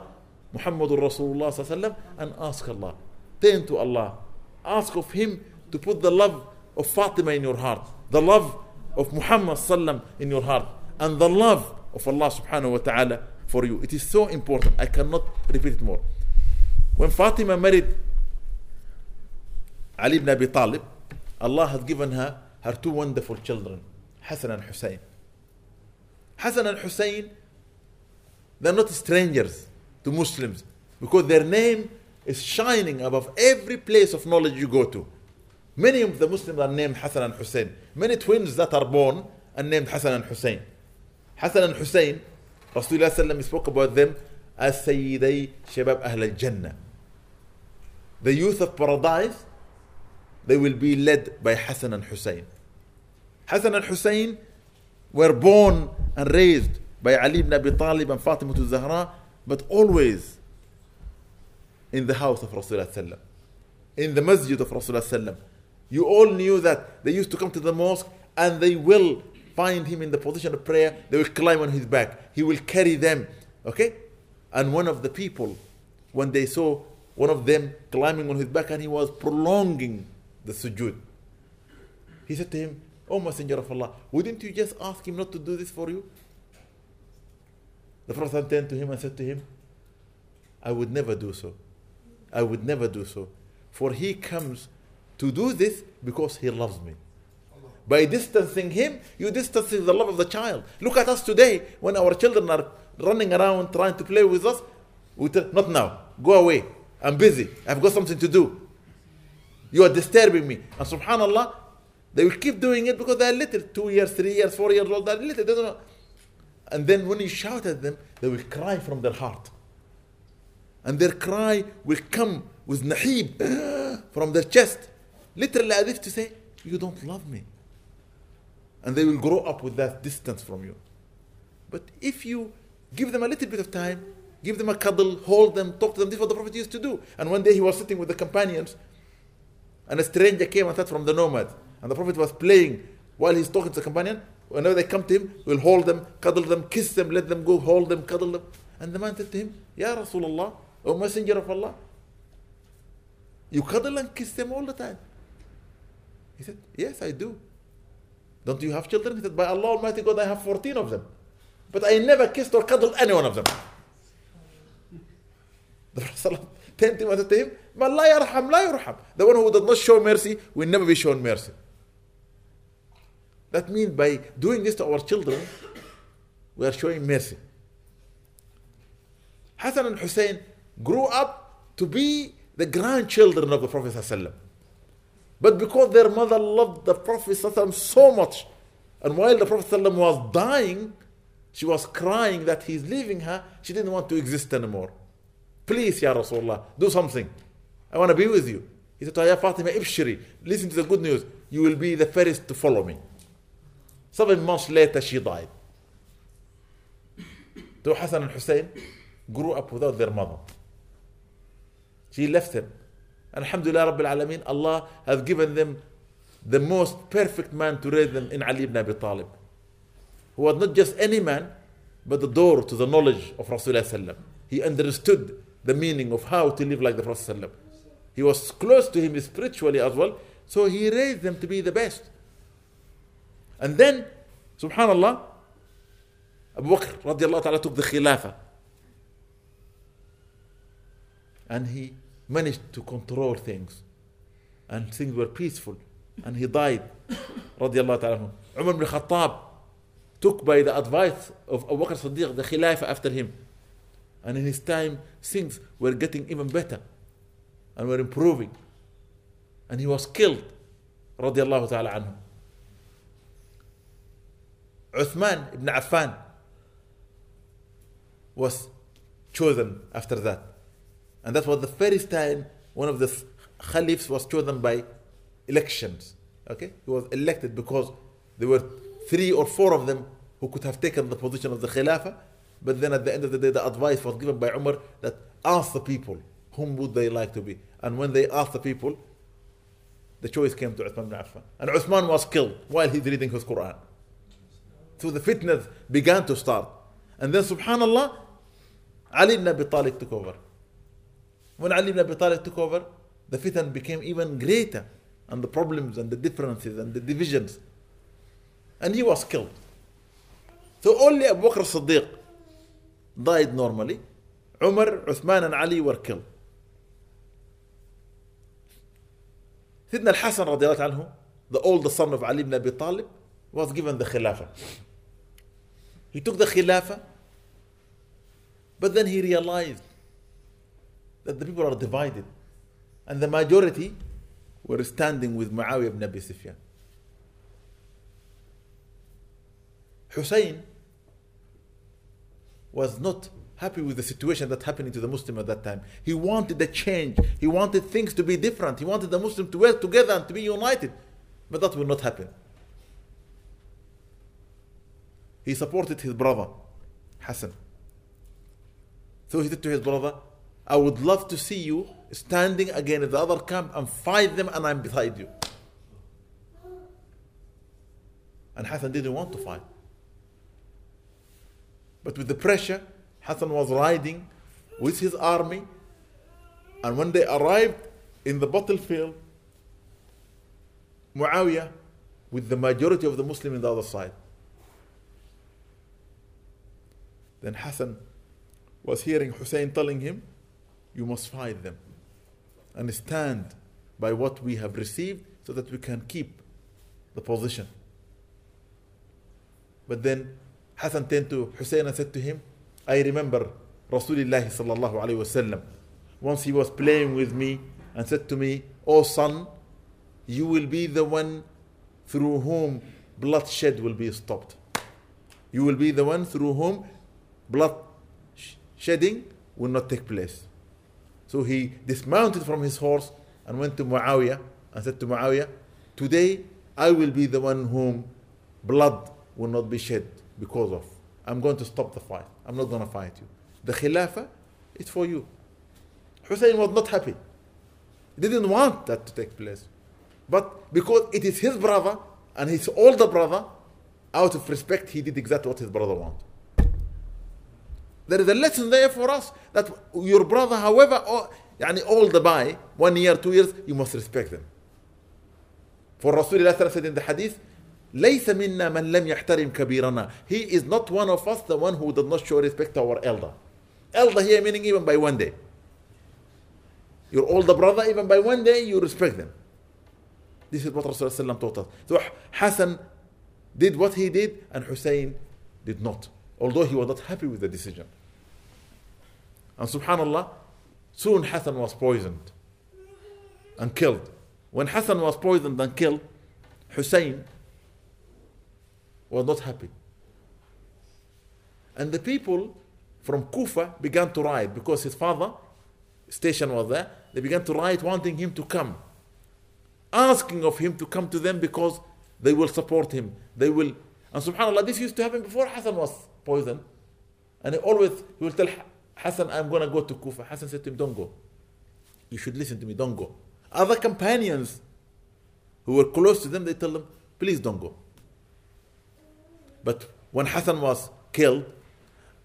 muhammadur rasulullah sallallahu and ask allah turn to allah ask of him to put the love of fatima in your heart the love of Muhammad sallam in your heart and the love of Allah subhanahu wa ta'ala for you. It is so important. I cannot repeat it more. When Fatima married Ali ibn Abi Talib, Allah has given her her two wonderful children, Hassan and Hussein. Hassan and Hussein, they're not strangers to Muslims because their name is shining above every place of knowledge you go to. Many of the Muslims are named Hassan and Hussein. Many twins that are born are named Hassan and Hussein. Hassan and Hussein, Rasulullah spoke about them as Sayyiday Shabab Ahl al Jannah. The youth of paradise, they will be led by Hassan and Hussein. Hassan and Hussein were born and raised by Ali ibn Abi Talib and Fatima Zahra, but always in the house of Rasulullah in the masjid of Rasulullah You all knew that they used to come to the mosque and they will find him in the position of prayer. They will climb on his back. He will carry them. Okay? And one of the people, when they saw one of them climbing on his back and he was prolonging the sujood, he said to him, Oh Messenger of Allah, wouldn't you just ask him not to do this for you? The Prophet turned to him and said to him, I would never do so. I would never do so. For he comes to do this because he loves me. By distancing him, you distance the love of the child. Look at us today when our children are running around trying to play with us. We tell, not now. Go away. I'm busy. I've got something to do. You are disturbing me. And subhanAllah, they will keep doing it because they're little. Two years, three years, four years old. They're little. They don't know. And then when you shout at them, they will cry from their heart and their cry will come with nahib from their chest, literally as if to say, You don't love me. And they will grow up with that distance from you. But if you give them a little bit of time, give them a cuddle, hold them, talk to them, this is what the Prophet used to do. And one day he was sitting with the companions, and a stranger came and sat from the nomad. And the Prophet was playing while he's talking to the companion. Whenever they come to him, we'll hold them, cuddle them, kiss them, let them go, hold them, cuddle them. And the man said to him, Ya Rasulullah, O Messenger of Allah. You cuddle and kiss them all the time. He said, Yes, I do. Don't you have children? He said, By Allah Almighty God, I have 14 of them. But I never kissed or cuddled any one of them. The Prophet said to him, Man la yarham, la. The one who does not show mercy will never be shown mercy. That means by doing this to our children, we are showing mercy. Hassan and Hussein grew up to be the grandchildren of the Prophet ﷺ. But because their mother loved the Prophet so much, and while the Prophet was dying, she was crying that he's leaving her, she didn't want to exist anymore. Please, Ya Rasulullah, do something. I want to be with you. He said to her, Fatima, Ibshiri, listen to the good news. You will be the first to follow me. Seven months later, she died. So Hassan and Hussein grew up without their mother. She left him. Alhamdulillah Rabbil Alameen, Allah has given them the most perfect man to raise them in Ali ibn Abi Talib. Who was not just any man, but the door to the knowledge of Rasulullah. He understood the meaning of how to live like the Prophet. He was close to him spiritually as well, so he raised them to be the best. And then, subhanallah, Abu Bakr radiallahu ta'ala took the khilafah. And he managed to control things. And things were peaceful. And he died radiallahu ta'ala Umar ibn Khattab took by the advice of Abu Bakr Siddiq the Khilafah after him. And in his time things were getting even better and were improving. And he was killed radiallahu ta'ala anhu. Uthman ibn Affan was chosen after that and that was the first time one of the caliphs was chosen by elections. Okay? He was elected because there were three or four of them who could have taken the position of the Khilafah. But then at the end of the day, the advice was given by Umar that ask the people whom would they like to be. And when they asked the people, the choice came to Uthman ibn Affan. And Uthman was killed while he's reading his Quran. So the fitness began to start. And then subhanallah, Ali ibn Abi Talib took over. When Ali ibn Abi Talib took over, the fitan became even greater, and the problems and the differences and the divisions. And he was killed. So only Abu Bakr Siddiq, died normally. Umar, Uthman, and Ali were killed. Sidna al-Hassan radiallahu anhu, the oldest son of Ali ibn Abi Talib, was given the Khilafah. He took the Khilafah, but then he realized that the people are divided. And the majority were standing with Muawiyah ibn Abi Sufyan. Hussein was not happy with the situation that happened to the Muslim at that time. He wanted a change. He wanted things to be different. He wanted the Muslim to work together and to be united. But that will not happen. He supported his brother, Hassan. So he said to his brother, I would love to see you standing against the other camp and fight them, and I'm beside you. And Hassan didn't want to fight. But with the pressure, Hassan was riding with his army, and when they arrived in the battlefield, Muawiyah with the majority of the Muslims on the other side. Then Hassan was hearing Hussein telling him, You must fight them and stand by what we have received so that we can keep the position. But then Hassan turned to Hussein and said to him, I remember Rasulullah sallallahu alayhi wasallam. Once he was playing with me and said to me, O son, you will be the one through whom bloodshed will be stopped. You will be the one through whom blood shedding will not take place. So he dismounted from his horse and went to Muawiyah and said to Muawiyah, Today I will be the one whom blood will not be shed because of. I'm going to stop the fight. I'm not going to fight you. The Khilafah is for you. Hussein was not happy. He didn't want that to take place. But because it is his brother and his older brother, out of respect, he did exactly what his brother wanted. There is a lesson there for us that your brother, however يعني older by one year, two years, you must respect them. For Rasulullah said in the hadith, ليس منا من لم يحترم كبيرنا. He is not one of us, the one who does not show respect to our elder. Elder here meaning even by one day. Your older brother, even by one day, you respect them. This is what Rasulullah taught us. So Hassan did what he did, and Hussein did not, although he was not happy with the decision. And subhanAllah, soon Hassan was poisoned and killed. When Hassan was poisoned and killed, Hussein was not happy. And the people from Kufa began to riot because his father station was there. They began to riot wanting him to come, asking of him to come to them because they will support him. They will. And subhanAllah, this used to happen before Hassan was poisoned. And he always, he will tell Hassan, I'm going to go to Kufa. Hassan said to him, Don't go. You should listen to me, don't go. Other companions who were close to them, they tell them, Please don't go. But when Hassan was killed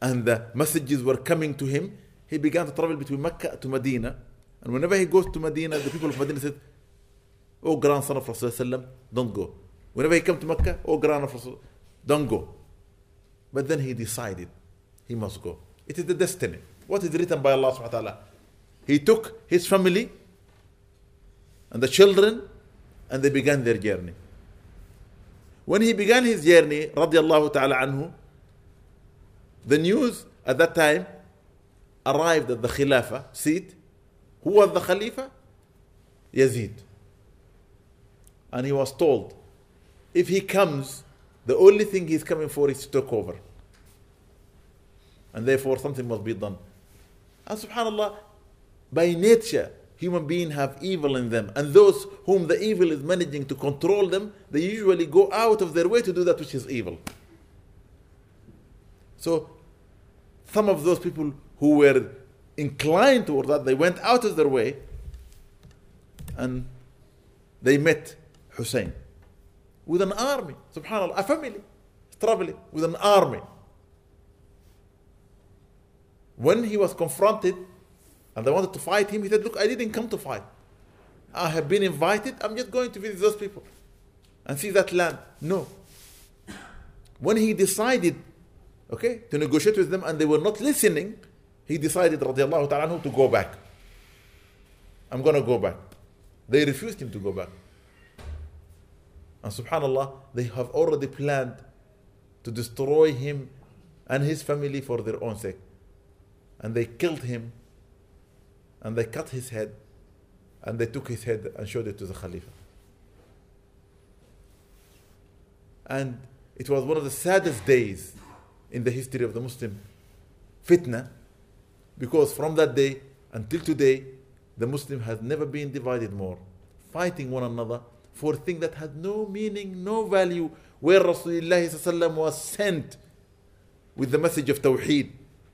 and the messages were coming to him, he began to travel between Mecca to Medina. And whenever he goes to Medina, the people of Medina said, Oh grandson of Rasulullah, don't go. Whenever he come to Mecca, oh grandson of Rasulullah, don't go. But then he decided he must go. It is the destiny. What is written by Allah subhanahu wa ta'ala? He took his family and the children and they began their journey. When he began his journey, radiallahu ta'ala anhu, the news at that time arrived at the Khilafah seat. Who was the Khalifa? Yazid. And he was told, if he comes, the only thing he's coming for is to take over and therefore something must be done. And subhanAllah, by nature, human beings have evil in them, and those whom the evil is managing to control them, they usually go out of their way to do that which is evil. So, some of those people who were inclined toward that, they went out of their way and they met Hussein with an army, subhanAllah, a family traveling with an army when he was confronted and they wanted to fight him, he said, Look, I didn't come to fight. I have been invited. I'm just going to visit those people and see that land. No. When he decided, okay, to negotiate with them and they were not listening, he decided, radiallahu ta'ala, to go back. I'm going to go back. They refused him to go back. And subhanAllah, they have already planned to destroy him and his family for their own sake. And they killed him. And they cut his head. And they took his head and showed it to the Khalifa. And it was one of the saddest days in the history of the Muslim fitna. Because from that day until today, the Muslim has never been divided more, fighting one another for things that had no meaning, no value, where Rasulullah was sent with the message of Tawheed,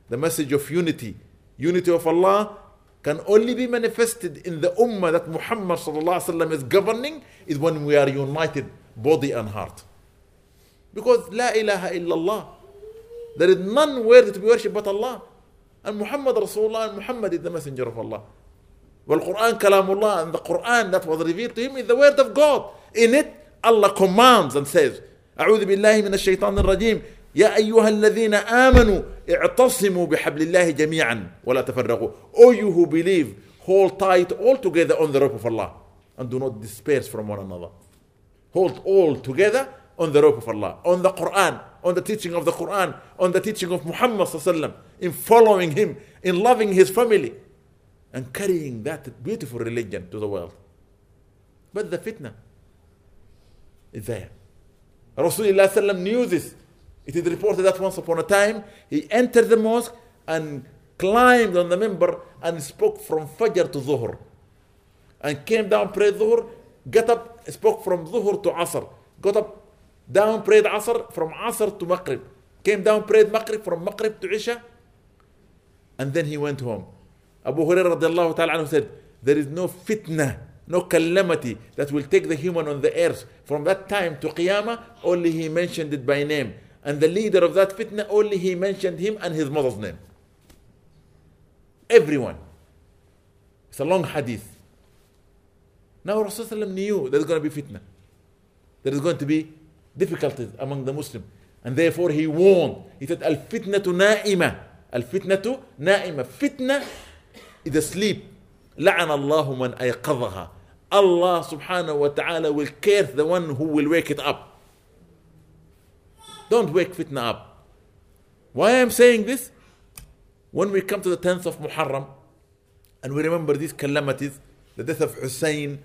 the message of unity. Unity of Allah can only be manifested in the ummah that Muhammad is governing is when we are united body and heart. Because La ilaha illallah. There is none worthy to be worshipped but Allah. And Muhammad Rasulullah and Muhammad is the messenger of Allah. Quran Kalamullah and the Quran that was revealed to him is the word of God. In it, Allah commands and says, أعوذ بالله من الشيطان الرجيم يا أيها الذين آمنوا اعتصموا بحبل الله جميعا ولا تفرقوا O you who believe, hold tight all together on the rope of Allah and do not disperse from one another. Hold all together on the rope of Allah, on the Quran, on the teaching of the Quran, on the teaching of Muhammad in following him, in loving his family, and carrying that beautiful religion to the world. But the fitna is there. Rasulullah knew this. It is reported that once upon a time he entered the mosque and climbed on the minbar and spoke from Fajr to Zuhr. And came down, prayed Zuhr, got up, spoke from Zuhr to Asr, got up, down, prayed Asr, from Asr to Maghrib. Came down, prayed Maghrib, from Maghrib to Isha. And then he went home. Abu Hurairah radiallahu ta'ala said, There is no fitna, no calamity that will take the human on the earth from that time to Qiyamah, only he mentioned it by name. And the leader of that fitna, only he mentioned him and his mother's name. Everyone. It's a long hadith. Now Rasulullah knew there's going to be fitna. There is going to be difficulties among the Muslims. And therefore he warned. He said, Al fitnatu na'ima. Al fitnatu na'ima. Fitna is asleep. لعن الله من أيقظها. Allah subhanahu wa ta'ala will curse the one who will wake it up. Don't wake fitna up. Why I'm saying this? When we come to the 10th of Muharram and we remember these calamities, the death of Hussein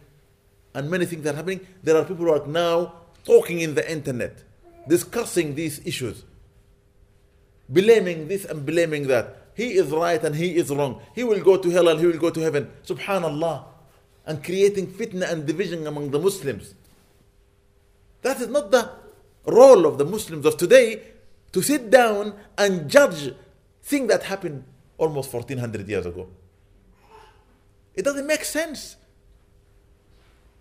and many things that are happening, there are people who are now talking in the internet, discussing these issues, blaming this and blaming that. He is right and he is wrong. He will go to hell and he will go to heaven. Subhanallah. And creating fitna and division among the Muslims. That is not the role of the Muslims of today to sit down and judge things that happened almost 1400 years ago. It doesn't make sense.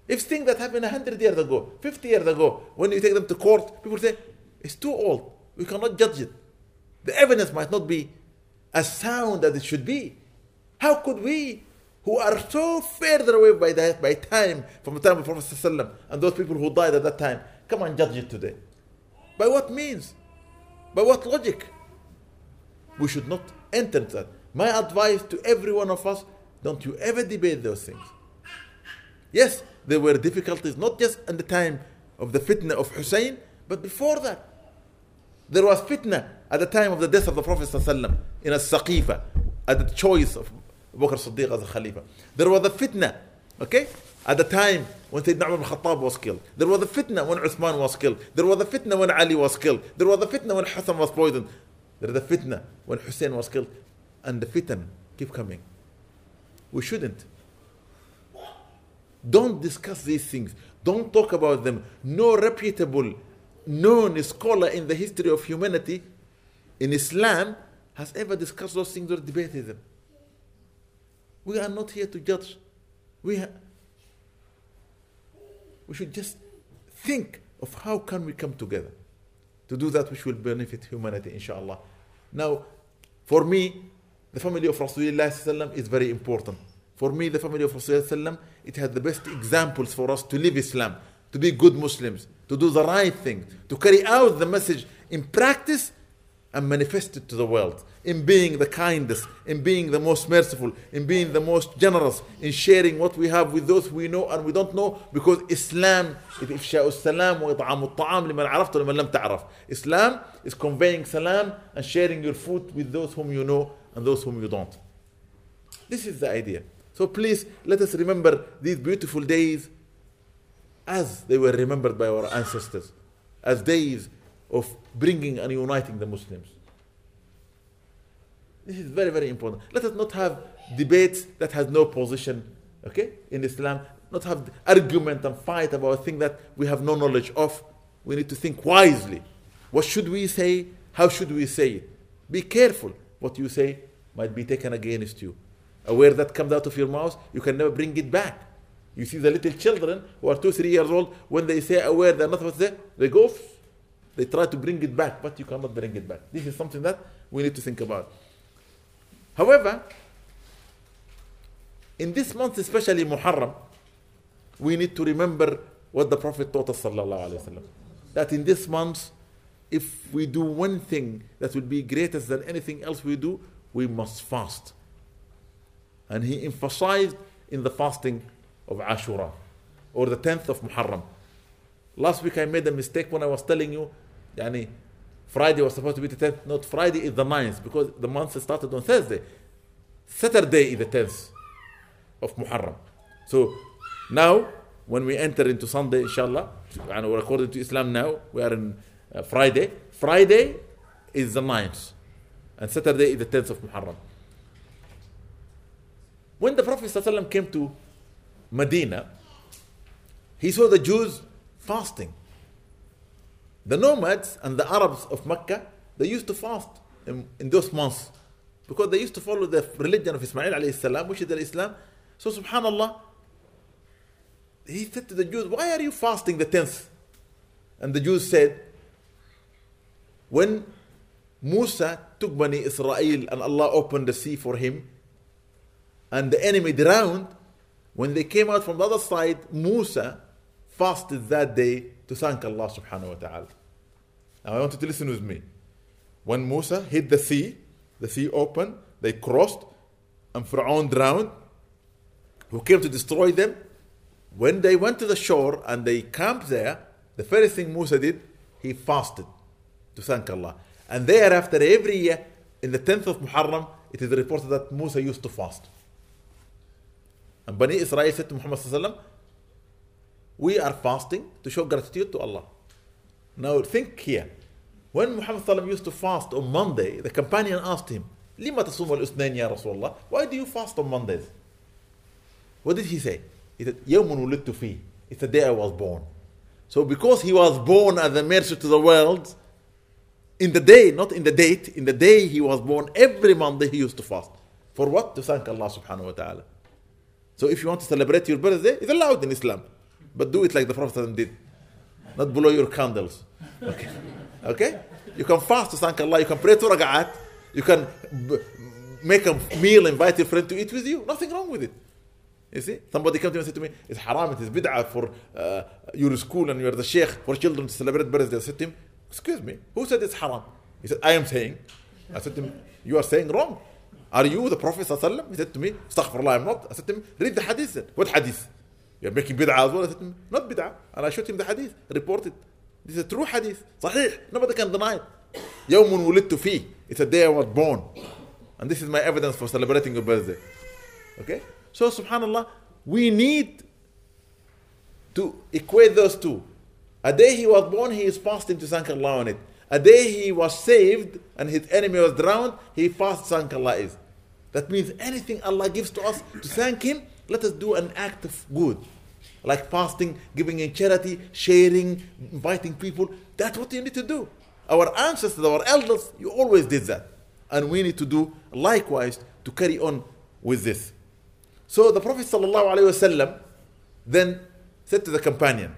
If things that happened 100 years ago, 50 years ago, when you take them to court, people say, it's too old. We cannot judge it. The evidence might not be as sound as it should be. How could we, who are so further away by, that, by time from the time of Prophet and those people who died at that time, come and judge it today? By what means? By what logic? We should not enter that. My advice to every one of us don't you ever debate those things. Yes, there were difficulties, not just at the time of the fitna of Hussein, but before that. There was fitna at the time of the death of the Prophet in a Saqifa, at the choice of Abu Siddiq as a Khalifa. There was a fitna, okay, at the time when Sayyidina Umar Khattab was killed. There was a fitna when Uthman was killed. There was a fitna when Ali was killed. There was a fitna when Hassan was poisoned. there was a fitna when Hussein was killed. And the fitan keep coming. We shouldn't. Don't discuss these things. Don't talk about them. No reputable, known scholar in the history of humanity in Islam has ever discussed those things or debated them. We are not here to judge. We, ha- we should just think of how can we come together to do that which will benefit humanity, inshallah. Now, for me, the family of Rasulullah is very important. For me, the family of Rasulullah, it had the best examples for us to live Islam, to be good Muslims, to do the right thing, to carry out the message in practice, and manifest it to the world in being the kindest, in being the most merciful, in being the most generous, in sharing what we have with those we know and we don't know because Islam إفشاء السلام وإطعام الطعام لمن عرفت ولمن لم تعرف Islam is conveying salam and sharing your food with those whom you know and those whom you don't. This is the idea. So please let us remember these beautiful days as they were remembered by our ancestors, as days of bringing and uniting the Muslims. This is very, very important. Let us not have debates that has no position, okay, in Islam. Not have argument and fight about a thing that we have no knowledge of. We need to think wisely. What should we say? How should we say it? Be careful. What you say might be taken against you. A word that comes out of your mouth, you can never bring it back. You see the little children who are two, three years old, when they say a word they're not supposed to say, they go, they try to bring it back, but you cannot bring it back. This is something that we need to think about. However, in this month, especially Muharram, we need to remember what the Prophet taught us وسلم, that in this month, if we do one thing that will be greater than anything else we do, we must fast. And he emphasized in the fasting of Ashura or the 10th of Muharram. Last week I made a mistake when I was telling you, yani, Friday was supposed to be the 10th. Not Friday is the 9th because the month started on Thursday. Saturday is the 10th of Muharram. So now, when we enter into Sunday, inshallah, and according to Islam now, we are in uh, Friday. Friday is the 9th, and Saturday is the 10th of Muharram. When the Prophet ﷺ came to Medina, he saw the Jews fasting. The nomads and the Arabs of Mecca, they used to fast in, in those months because they used to follow the religion of Ismail alayhi salam, which is Islam. So subhanallah, he said to the Jews, why are you fasting the 10th? And the Jews said, when Musa took Bani Israel and Allah opened the sea for him, and the enemy drowned, when they came out from the other side, Musa fasted that day to thank Allah subhanahu wa ta'ala. Now I want you to listen with me. When Musa hit the sea, the sea opened, they crossed, and Pharaoh drowned, who came to destroy them. When they went to the shore and they camped there, the first thing Musa did, he fasted to thank Allah. And thereafter, every year, in the 10th of Muharram, it is reported that Musa used to fast. And Bani Israel said to Muhammad we are fasting to show gratitude to Allah. Now think here. When Muhammad Sallallahu used to fast on Monday, the companion asked him, لما تصوم الاثنين يا رسول الله? Why do you fast on Mondays? What did he say? He said, يوم ولدت فيه. It's the day I was born. So because he was born as a mercy to the world, in the day, not in the date, in the day he was born, every Monday he used to fast. For what? To thank Allah subhanahu wa ta'ala. So if you want to celebrate your birthday, it's allowed in Islam. But do it like the Prophet did. Not blow your candles. Okay? Okay? You can fast to thank Allah. You can pray to rak'at. You can b- make a meal, invite your friend to eat with you. Nothing wrong with it. You see? Somebody came to me and said to me, it's haram, it is bid'ah for uh, your school and you're the sheikh for children to celebrate birthday. I said to him, excuse me, who said it's haram? He said, I am saying. I said to him, you are saying wrong. Are you the Prophet? He said to me, Astaghfirullah, I'm not. I said to him, read the hadith. What hadith? You're making bid'ah as well. I said to him, not bid'ah. And I showed him the hadith, reported. This is a true hadith. صحيح. Nobody can deny it. يوم ولدت فيه. It's a day I was born. And this is my evidence for celebrating your birthday. Okay? So, subhanAllah, we need to equate those two. A day he was born, he is fasting to thank Allah on it. A day he was saved and his enemy was drowned, he fasts thank Allah is. That means anything Allah gives to us to thank Him, let us do an act of good. Like fasting, giving in charity, sharing, inviting people. That's what you need to do. Our ancestors, our elders, you always did that. And we need to do likewise to carry on with this. So the Prophet ﷺ then said to the companion,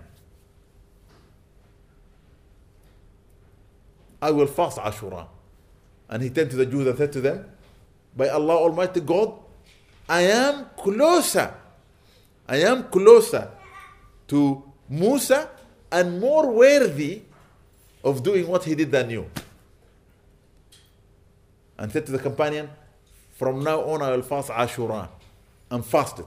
I will fast Ashura. And he turned to the Jews and said to them, by Allah Almighty God, I am closer. I am closer to Musa and more worthy of doing what he did than you. and said to the companion, From now on I will fast Ashura and fasted.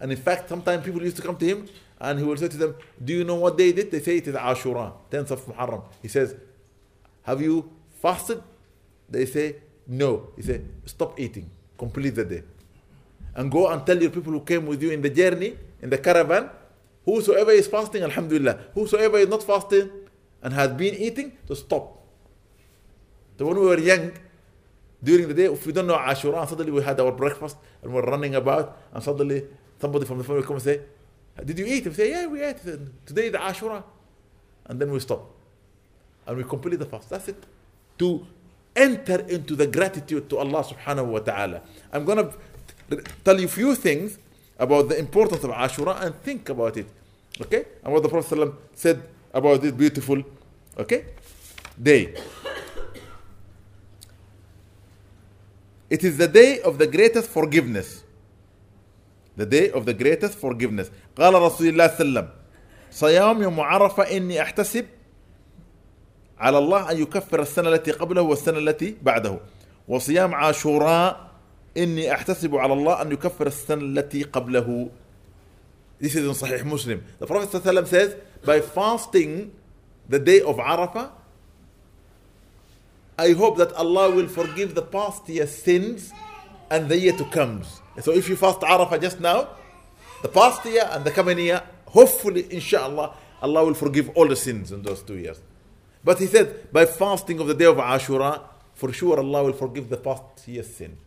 And in fact, sometimes people used to come to him and he will say to them, Do you know what they did? They say it is Ashura, 10th of Muharram. He says, Have you fasted? They say, No. He said, Stop eating, complete the day. And go and tell your people who came with you in the journey, in the caravan, whosoever is fasting, Alhamdulillah. Whosoever is not fasting and has been eating, to stop. So when we were young, during the day, if we don't know Ashura, and suddenly we had our breakfast and we're running about, and suddenly somebody from the family will come and say, Did you eat? We say, Yeah, we ate. Today is Ashura. And then we stop. And we complete the fast. That's it. To enter into the gratitude to Allah subhanahu wa ta'ala. I'm going to tell you a few things about the importance of Ashura and think about it. Okay? And what the Prophet said about this beautiful okay day. It is the day of the greatest forgiveness. The day of the greatest forgiveness. قال رسول الله صلى الله عليه وسلم صيام يوم عرفة إني أحتسب على الله أن يكفر السنة التي قبله والسنة التي بعده وصيام عاشوراء إني أحتسب على الله أن يكفر السنة التي قبله This is in Sahih Muslim. The Prophet ﷺ says, by fasting the day of Arafah, I hope that Allah will forgive the past year's sins and the year to come. So if you fast Arafah just now, the past year and the coming year, hopefully, inshallah, Allah will forgive all the sins in those two years. But he said, by fasting of the day of Ashura, for sure Allah will forgive the past year's sins.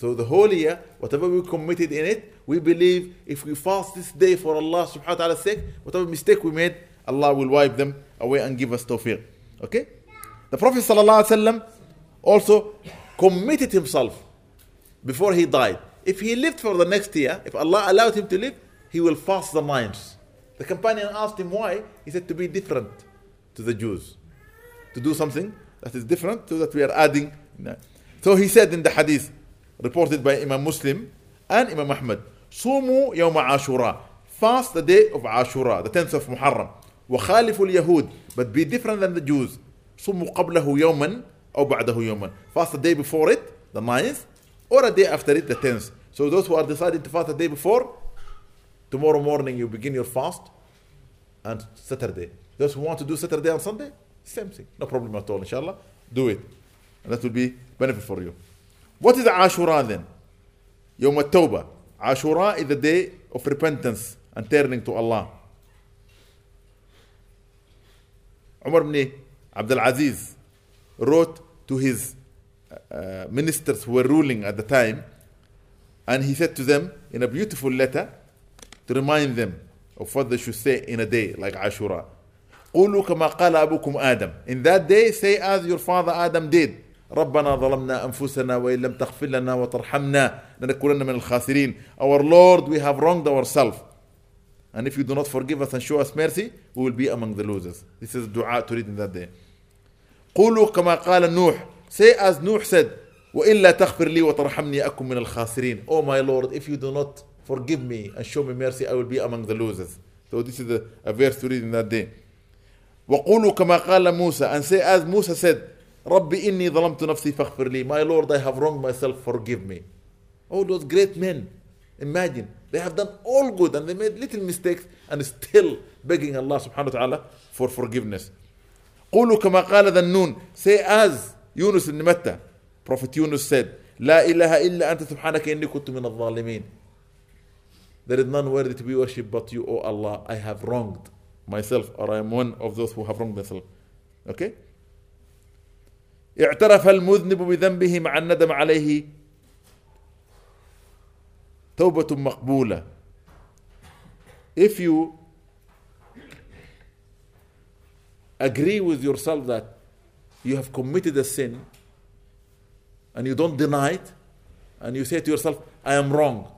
So the whole year, whatever we committed in it, we believe if we fast this day for Allah subhanahu wa ta'ala's sake, whatever mistake we made, Allah will wipe them away and give us tawfiq. Okay? The Prophet sallallahu alaihi wasallam also committed himself before he died. If he lived for the next year, if Allah allowed him to live, he will fast the ninths. The companion asked him why. He said to be different to the Jews, to do something that is different to that we are adding. So he said in the hadith reported by Imam Muslim and Imam Ahmad, صوموا يوم عاشوراء fast the day of Ashura, the 10th of Muharram. وخالفوا اليهود but be different than the Jews. صوموا قبله يوما أو بعده يوما. Fast the day before it, the 9th, or a day after it, the 10th. So those who are deciding to fast the day before, tomorrow morning you begin your fast, and Saturday. Those who want to do Saturday and Sunday, same thing. No problem at all, inshallah. Do it. And that will be benefit for you. What is Ashura then? Yom Tawbah. Ashura is the day of repentance and turning to Allah. Umar ibn Abdul Aziz wrote to his uh, ministers who were ruling at the time, and he said to them in a beautiful letter to remind them of what they should say in a day like Ashura. قولوا كما قال أبوكم آدم. In that day, say as your father Adam did. ربنا ظلمنا أنفسنا وإن لم تغفر لنا وترحمنا لنكونن من الخاسرين. Our Lord, we have wronged ourselves. And if you do not forgive us and show us mercy, we will be among the losers. This is dua to read in that day. قولوا كما قال نوح. Say as Nuh said, وإلا تغفر لي وترحمني أكن من الخاسرين. Oh my Lord, if you do not forgive me and show me mercy, I will be among the losers. So this is a, a verse to read in that day. وقولوا كما قال موسى and say as Musa said ربي إني ظلمت نفسي فاغفر لي My Lord I have wronged myself forgive me All those great men Imagine they have done all good and they made little mistakes and still begging Allah subhanahu wa ta'ala for forgiveness قولوا كما قال ذنون Say as Yunus ibn Matta Prophet Yunus said لا إله إلا أنت سبحانك إني كنت من الظالمين There is none worthy to be worshipped but you, O Allah. I have wronged myself, or I am one of those who have wronged themselves. Okay? اعترف المذنب بذنبه مع الندم عليه توبة مقبولة. If you agree with yourself that you have committed a sin and you don't deny it, and you say to yourself, I am wrong,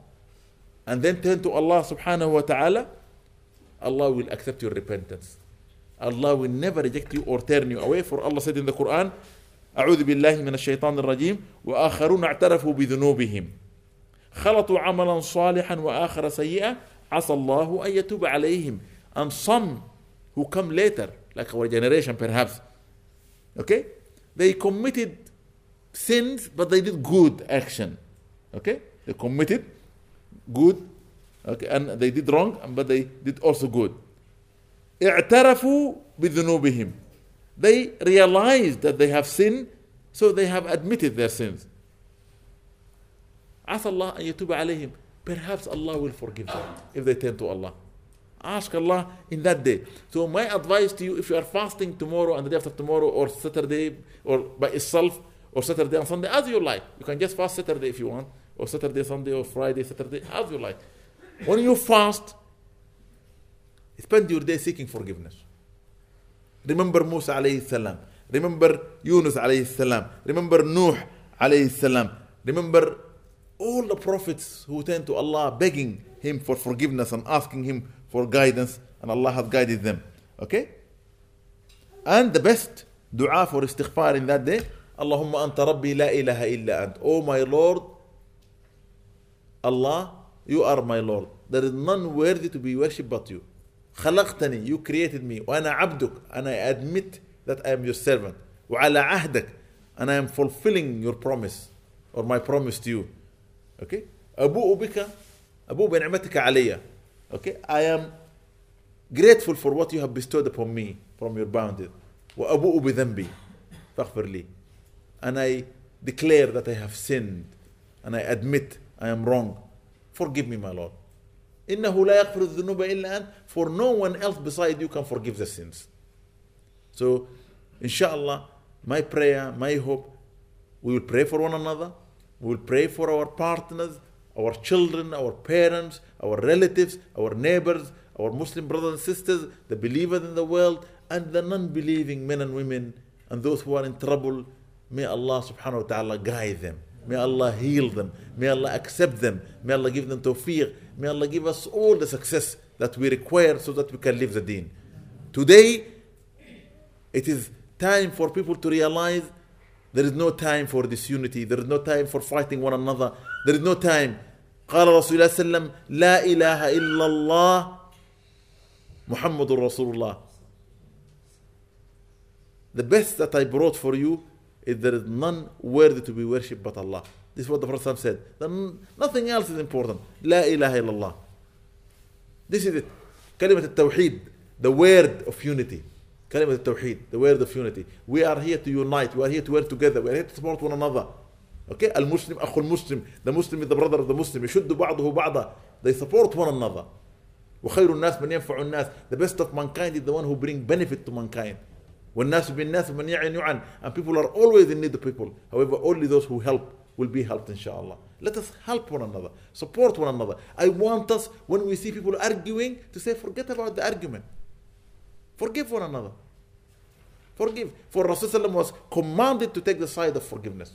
and then turn to Allah subhanahu wa ta'ala, Allah will accept your repentance. Allah will never reject you or turn you away. For Allah said in the Quran, أعوذ بالله من الشيطان الرجيم وآخرون اعترفوا بذنوبهم خلطوا عملا صالحا وآخر سيئا عسى الله أن يتوب عليهم and some who come later like our generation perhaps okay they committed sins, but they did good action. Okay? They committed good, okay, and they did wrong, but they did also good. اعترفوا بذنوبهم. They realized that they have sinned, so they have admitted their sins. عسى الله أن يتوب عليهم. Perhaps Allah will forgive them if they turn to Allah. Ask Allah in that day. So my advice to you, if you are fasting tomorrow and the day after tomorrow, or Saturday, or by itself, or Saturday and Sunday, as you like. You can just fast Saturday if you want, or Saturday, Sunday, or Friday, Saturday, as you like. When you fast, spend your day seeking forgiveness. Remember Musa alayhi salam. Remember Yunus alayhi salam. Remember Nuh alayhi salam. Remember all the prophets who turned to Allah begging Him for forgiveness and asking Him for guidance, and Allah has guided them. Okay? And the best dua for istighfar in that day, Allahumma anta rabbi la ilaha illa ant. Oh my Lord, Allah, you are my Lord. There is none worthy to be worshipped but you. خلقتني, you created me. وأنا عبدك, and I admit that I am your servant. وعلى عهدك, and I am fulfilling your promise, or my promise to you. Okay? أبوء بك أبوء بنعمتك علي. Okay? I am grateful for what you have bestowed upon me from your bounty. وأبوء بذنبي فاغفر لي. And I declare that I have sinned and I admit I am wrong. Forgive me, my Lord. إنه لا يغفر الذنوب إلا أنت for no one else beside you can forgive the sins. So, inshallah, my prayer, my hope, we will pray for one another. We will pray for our partners, our children, our parents, our relatives, our neighbors, our Muslim brothers and sisters, the believers in the world, and the non believing men and women, and those who are in trouble. May Allah subhanahu wa ta'ala guide them. May Allah heal them. May Allah accept them. May Allah give them tawfiq. May Allah give us all the success that we require so that we can live the deen. Today, it is time for people to realize there is no time for disunity. There is no time for fighting one another. There is no time. قال رسول الله صلى الله عليه وسلم لا إله إلا الله محمد رسول الله The best that I brought for you is there is none worthy to be worshipped but Allah. This is what the Prophet said. Then nothing else is important. لا إله إلا الله. This is it. كلمة التوحيد, the word of unity. كلمة التوحيد, the word of unity. We are here to unite. We are here to work together. We are here to support one another. Okay? المسلم أخو المسلم. The Muslim is the brother of the Muslim. يشد بعضه بعضا. They support one another. وخير الناس من ينفع الناس. The best of mankind is the one who bring benefit to mankind. When nasu bin nas, man yu'an. And people are always in need of people. However, only those who help will be helped, inshallah. Let us help one another, support one another. I want us, when we see people arguing, to say, forget about the argument. Forgive one another. Forgive. For Rasulullah was commanded to take the side of forgiveness.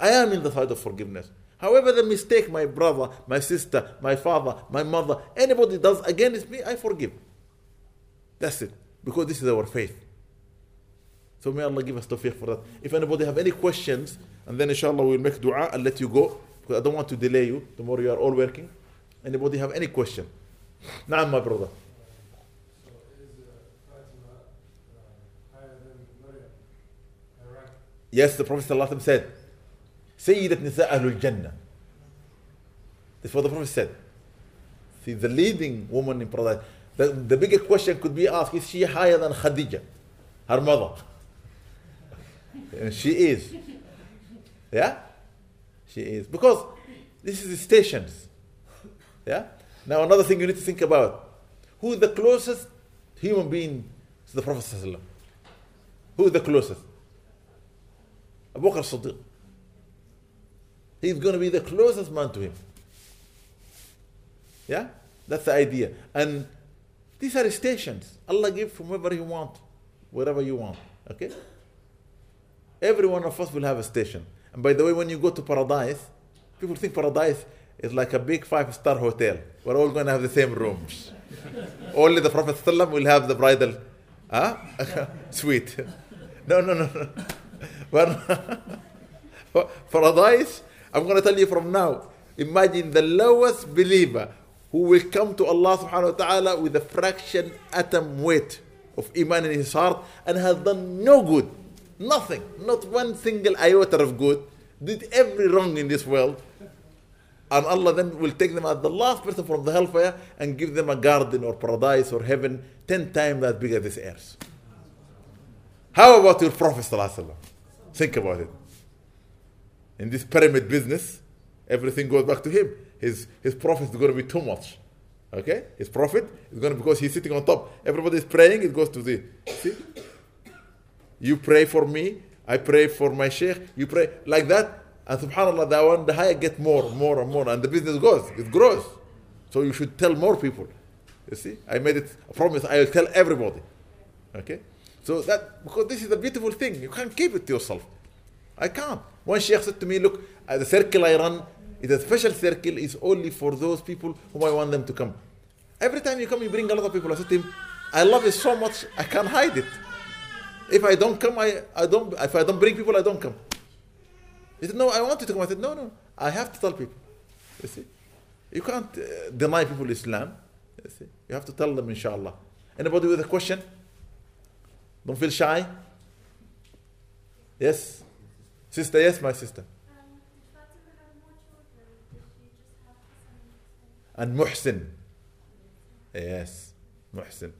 I am in the side of forgiveness. However, the mistake my brother, my sister, my father, my mother, anybody does against me, I forgive. That's it. Because this is our faith. So may Allah give us tawfiq for that. If anybody have any questions, and then inshallah we'll make dua and let you go, because I don't want to delay you. Tomorrow you are all working. Anybody have any question? Naam, my brother. Yes, the Prophet ﷺ said, Sayyidat Nisa Ahlul Jannah. That's what the Prophet said. See, the leading woman in paradise. The, the bigger question could be asked, is she higher than Khadija, her mother? And she is. Yeah? She is. Because this is the stations. Yeah? Now another thing you need to think about. Who is the closest human being to the Prophet? Who is the closest? Abu Bakr Siddiq. He's going to be the closest man to him. Yeah? That's the idea. And these are stations. Allah gives from wherever you want, wherever you want. Okay? Every one of us will have a station. And by the way, when you go to paradise, people think paradise is like a big five star hotel. We're all going to have the same rooms. Only the Prophet ﷺ will have the bridal huh? suite. No, no, no, no. But paradise, I'm going to tell you from now. Imagine the lowest believer who will come to Allah subhanahu wa ta'ala with a fraction atom weight of iman in his heart and has done no good Nothing. Not one single iota of good. Did every wrong in this world. And Allah then will take them as the last person from the hellfire and give them a garden or paradise or heaven ten times as big as this earth. How about your Prophet? Think about it. In this pyramid business, everything goes back to him. His, his profit is going to be too much. Okay? His profit is going to, because he's sitting on top. Everybody is praying, it goes to the. See? You pray for me, I pray for my sheikh, you pray like that. And subhanAllah, that one, the higher get more, more and more. And the business goes, it grows. So you should tell more people. You see? I made it a promise, I will tell everybody. Okay? So that, because this is a beautiful thing. You can't keep it to yourself. I can't. One sheikh said to me, look, uh, the circle I run is a special circle, is only for those people whom I want them to come. Every time you come, you bring a lot of people. I said to him, I love it so much, I can't hide it. If I don't come, I, I don't, if I don't bring people, I don't come. He said, no, I want you to come. I said, no, no, I have to tell people. You see? You can't uh, deny people Islam. You see? You have to tell them, inshallah. Anybody with a question? Don't feel shy. Yes? Sister, yes, my sister. And Muhsin. Yes, Muhsin.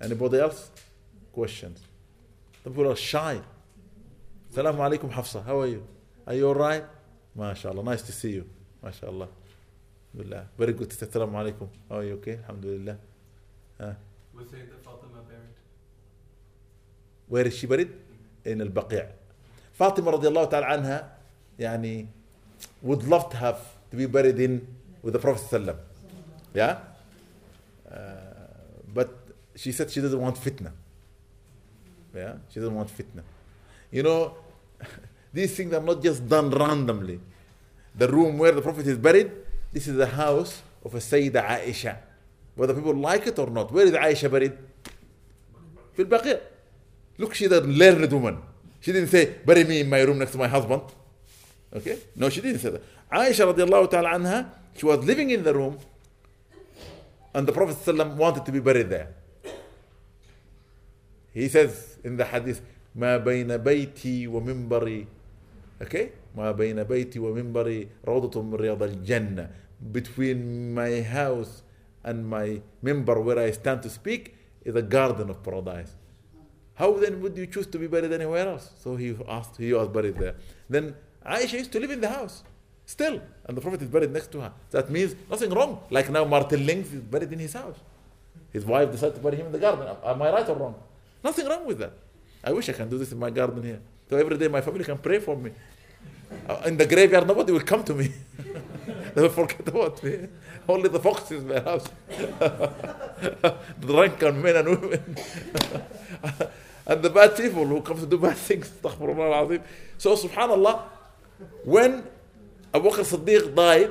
Anybody else? Questions? The people are shy. Assalamu alaikum Hafsa. How are you? Are you alright? MashaAllah. Nice to see you. MashaAllah. Billah. Very good. Assalamu alaikum. How are you? Okay? Alhamdulillah. Uh, Was Sayyidah Fatima buried? where is she buried? In al-Baqi'. Fatima radiallahu ta'ala anha, yani, would love to have to be buried in with the Prophet sallam. Yeah? Uh, but she said she doesn't want fitna. Yeah? She doesn't want fitna. You know, these things are not just done randomly. The room where the Prophet is buried, this is the house of a Sayyidah Aisha. Whether people like it or not. Where is Aisha buried? Fil Baqi'. Look, she's a learned woman. She didn't say, bury me in my room next to my husband. Okay? No, she didn't say that. Aisha radiallahu ta'ala anha, she was living in the room and the Prophet wanted to be buried there. He says, in the hadith, ما بين بيتي ومنبري. Okay? ما بين بيتي ومنبري روضة من رياض الجنة. Between my house and my minbar where I stand to speak is a garden of paradise. How then would you choose to be buried anywhere else? So he asked, he was buried there. Then Aisha used to live in the house still, and the Prophet is buried next to her. That means nothing wrong. Like now, Martin Lings is buried in his house. His wife decided to bury him in the garden. Am I right or wrong? Nothing wrong with that. I wish I can do this in my garden here. So every day my family can pray for me. Uh, In the graveyard, nobody will come to me. they will forget about me. Only the foxes the drunken men and women. and the bad people who come to do bad things. So subhanallah, when Abu Bakr Siddiq died,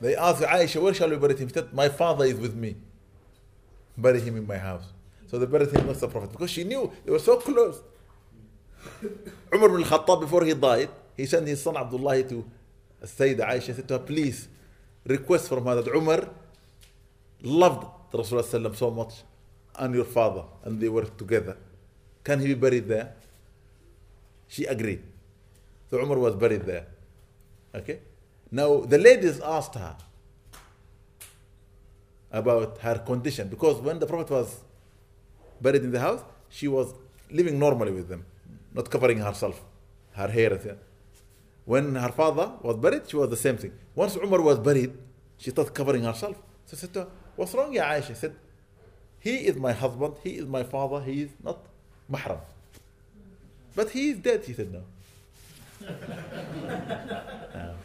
they asked Aisha, where shall we bury him? She said, my father is with me. Bury him in my house. So they buried him next to the Prophet because she knew they were so close. Umar bin Khattab, before he died, he sent his son Abdullah to Sayyida Aisha, said to her, please request from her that Umar loved the Rasulullah so much and your father, and they were together. Can he be buried there? She agreed. So Umar was buried there. Okay? Now the ladies asked her about her condition because when the Prophet was buried in the house, she was living normally with them, not covering herself, her hair. and thing. When her father was buried, she was the same thing. Once Umar was buried, she started covering herself. So I said to her, What's wrong, Ya Aisha? She said, He is my husband, he is my father, he is not mahram. But he is dead, he said, No. آه.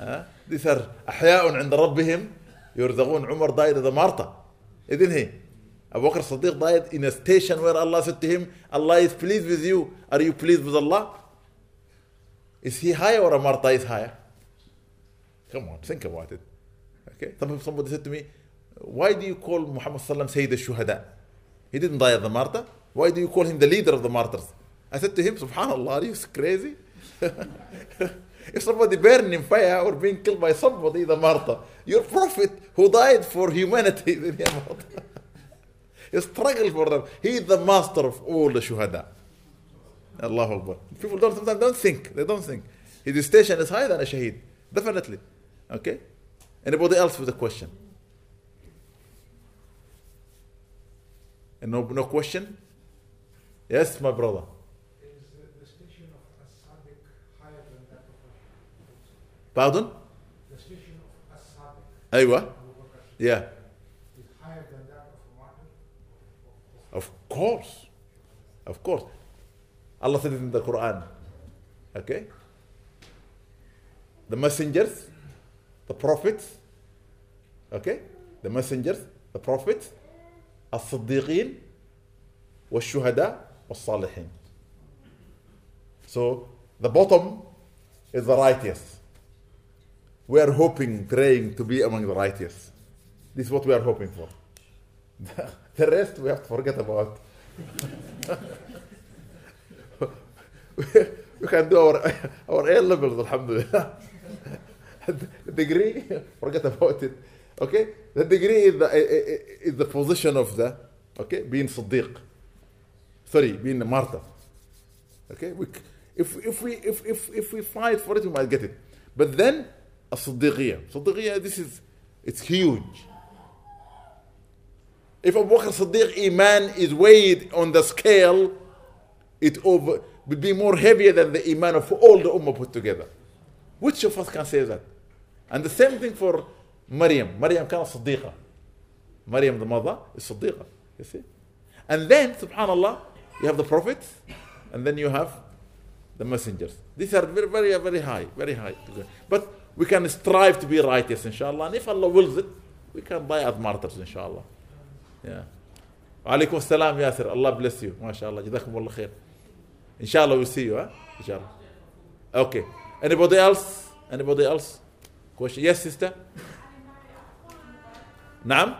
آه. These are أحياء عند ربهم يرزقون عمر ضايد إذا مرته إذن هي. أبو بكر الصديق ضايد ان ستيشن وير الله ستهم الله از بليز وذ يو ار يو بليز وذ الله از هي هاي ورا مرته از هاي كم اون ثينك اباوت ات أوكي طب صبوا ست مي واي دو يو كول محمد صلى الله عليه وسلم سيد الشهداء هي ديدنت ضايد ذا مارتا واي دو يو كول هيم ذا ليدر اوف ذا مارترز اي سبحان الله ار يو كريزي if somebody burned in fire or being killed by somebody a martyr. Your prophet who died for humanity is a martyr. he struggled for them. He is the master of all the shuhada. Allahu Akbar. People don't sometimes don't think. They don't think. His station is higher than a shaheed. Definitely. Okay? Anybody else with a question? And no, no question? Yes, my brother. Is the, the station of As-Sadiq higher than that of Pardon? the station of As-Sadiq, Aywa? Abu Bakr, Yeah. is higher than that of Martin? Of course. Of course. Allah said it in the Quran. Okay? The messengers, the prophets, okay? The messengers, the prophets, الصديقين والشهداء والصالحين. So the bottom is the righteous. We are hoping, praying to be among the righteous. This is what we are hoping for. The rest we have to forget about. we can do our our A levels, alhamdulillah. the degree, forget about it. Okay, the degree is the is the position of the okay being Siddiq. Sorry, being a martyr. Okay, we, if if we if if if we fight for it, we might get it. But then a Siddiqiyah. Siddiqiyah, this is it's huge. If Abu Bakr Siddiq Iman is weighed on the scale, it over, would be more heavier than the Iman of all the Ummah put together. Which of us can say that? And the same thing for Maryam. Maryam كانت صديقة. Maryam, the mother, is صديقة. You see? And then, subhanAllah, you have the prophets, and then you have the messengers. These are very, very, very high, very high. But we can strive to be righteous, inshallah. And if Allah wills it, we can die as martyrs, inshallah. Yeah. وعليكم السلام ياسر الله bless you ما شاء الله جزاكم الله خير ان شاء الله we'll see you huh? ان شاء الله okay anybody else anybody else question yes sister نعم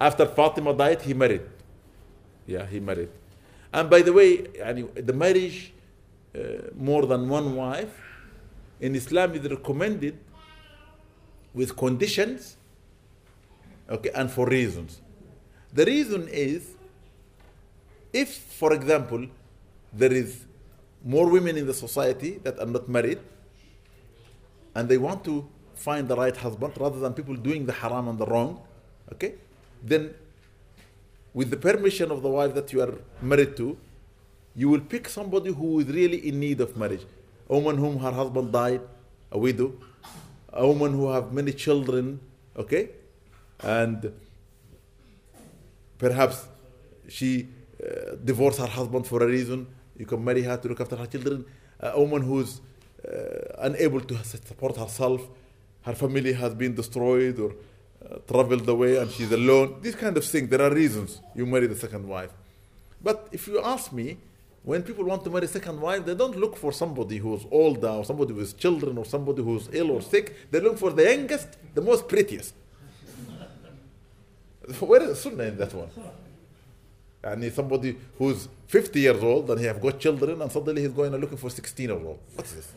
after Fatima died he married yeah he married and by the way يعني, the marriage uh, uh, more than one wife in Islam is recommended with conditions okay and for reasons. The reason is if for example there is more women in the society that are not married and they want to find the right husband rather than people doing the haram and the wrong okay then with the permission of the wife that you are married to you will pick somebody who is really in need of marriage a woman whom her husband died a widow a woman who have many children okay and perhaps she uh, divorced her husband for a reason. You can marry her to look after her children. A woman who's uh, unable to support herself, her family has been destroyed or uh, traveled away and she's alone. These kind of things, there are reasons you marry the second wife. But if you ask me, when people want to marry a second wife, they don't look for somebody who's older or somebody with children or somebody who's ill or sick. They look for the youngest, the most prettiest. Where is the sunnah in that one? And somebody who's 50 years old and he have got children and suddenly he's going and looking for 16 years old. What's this?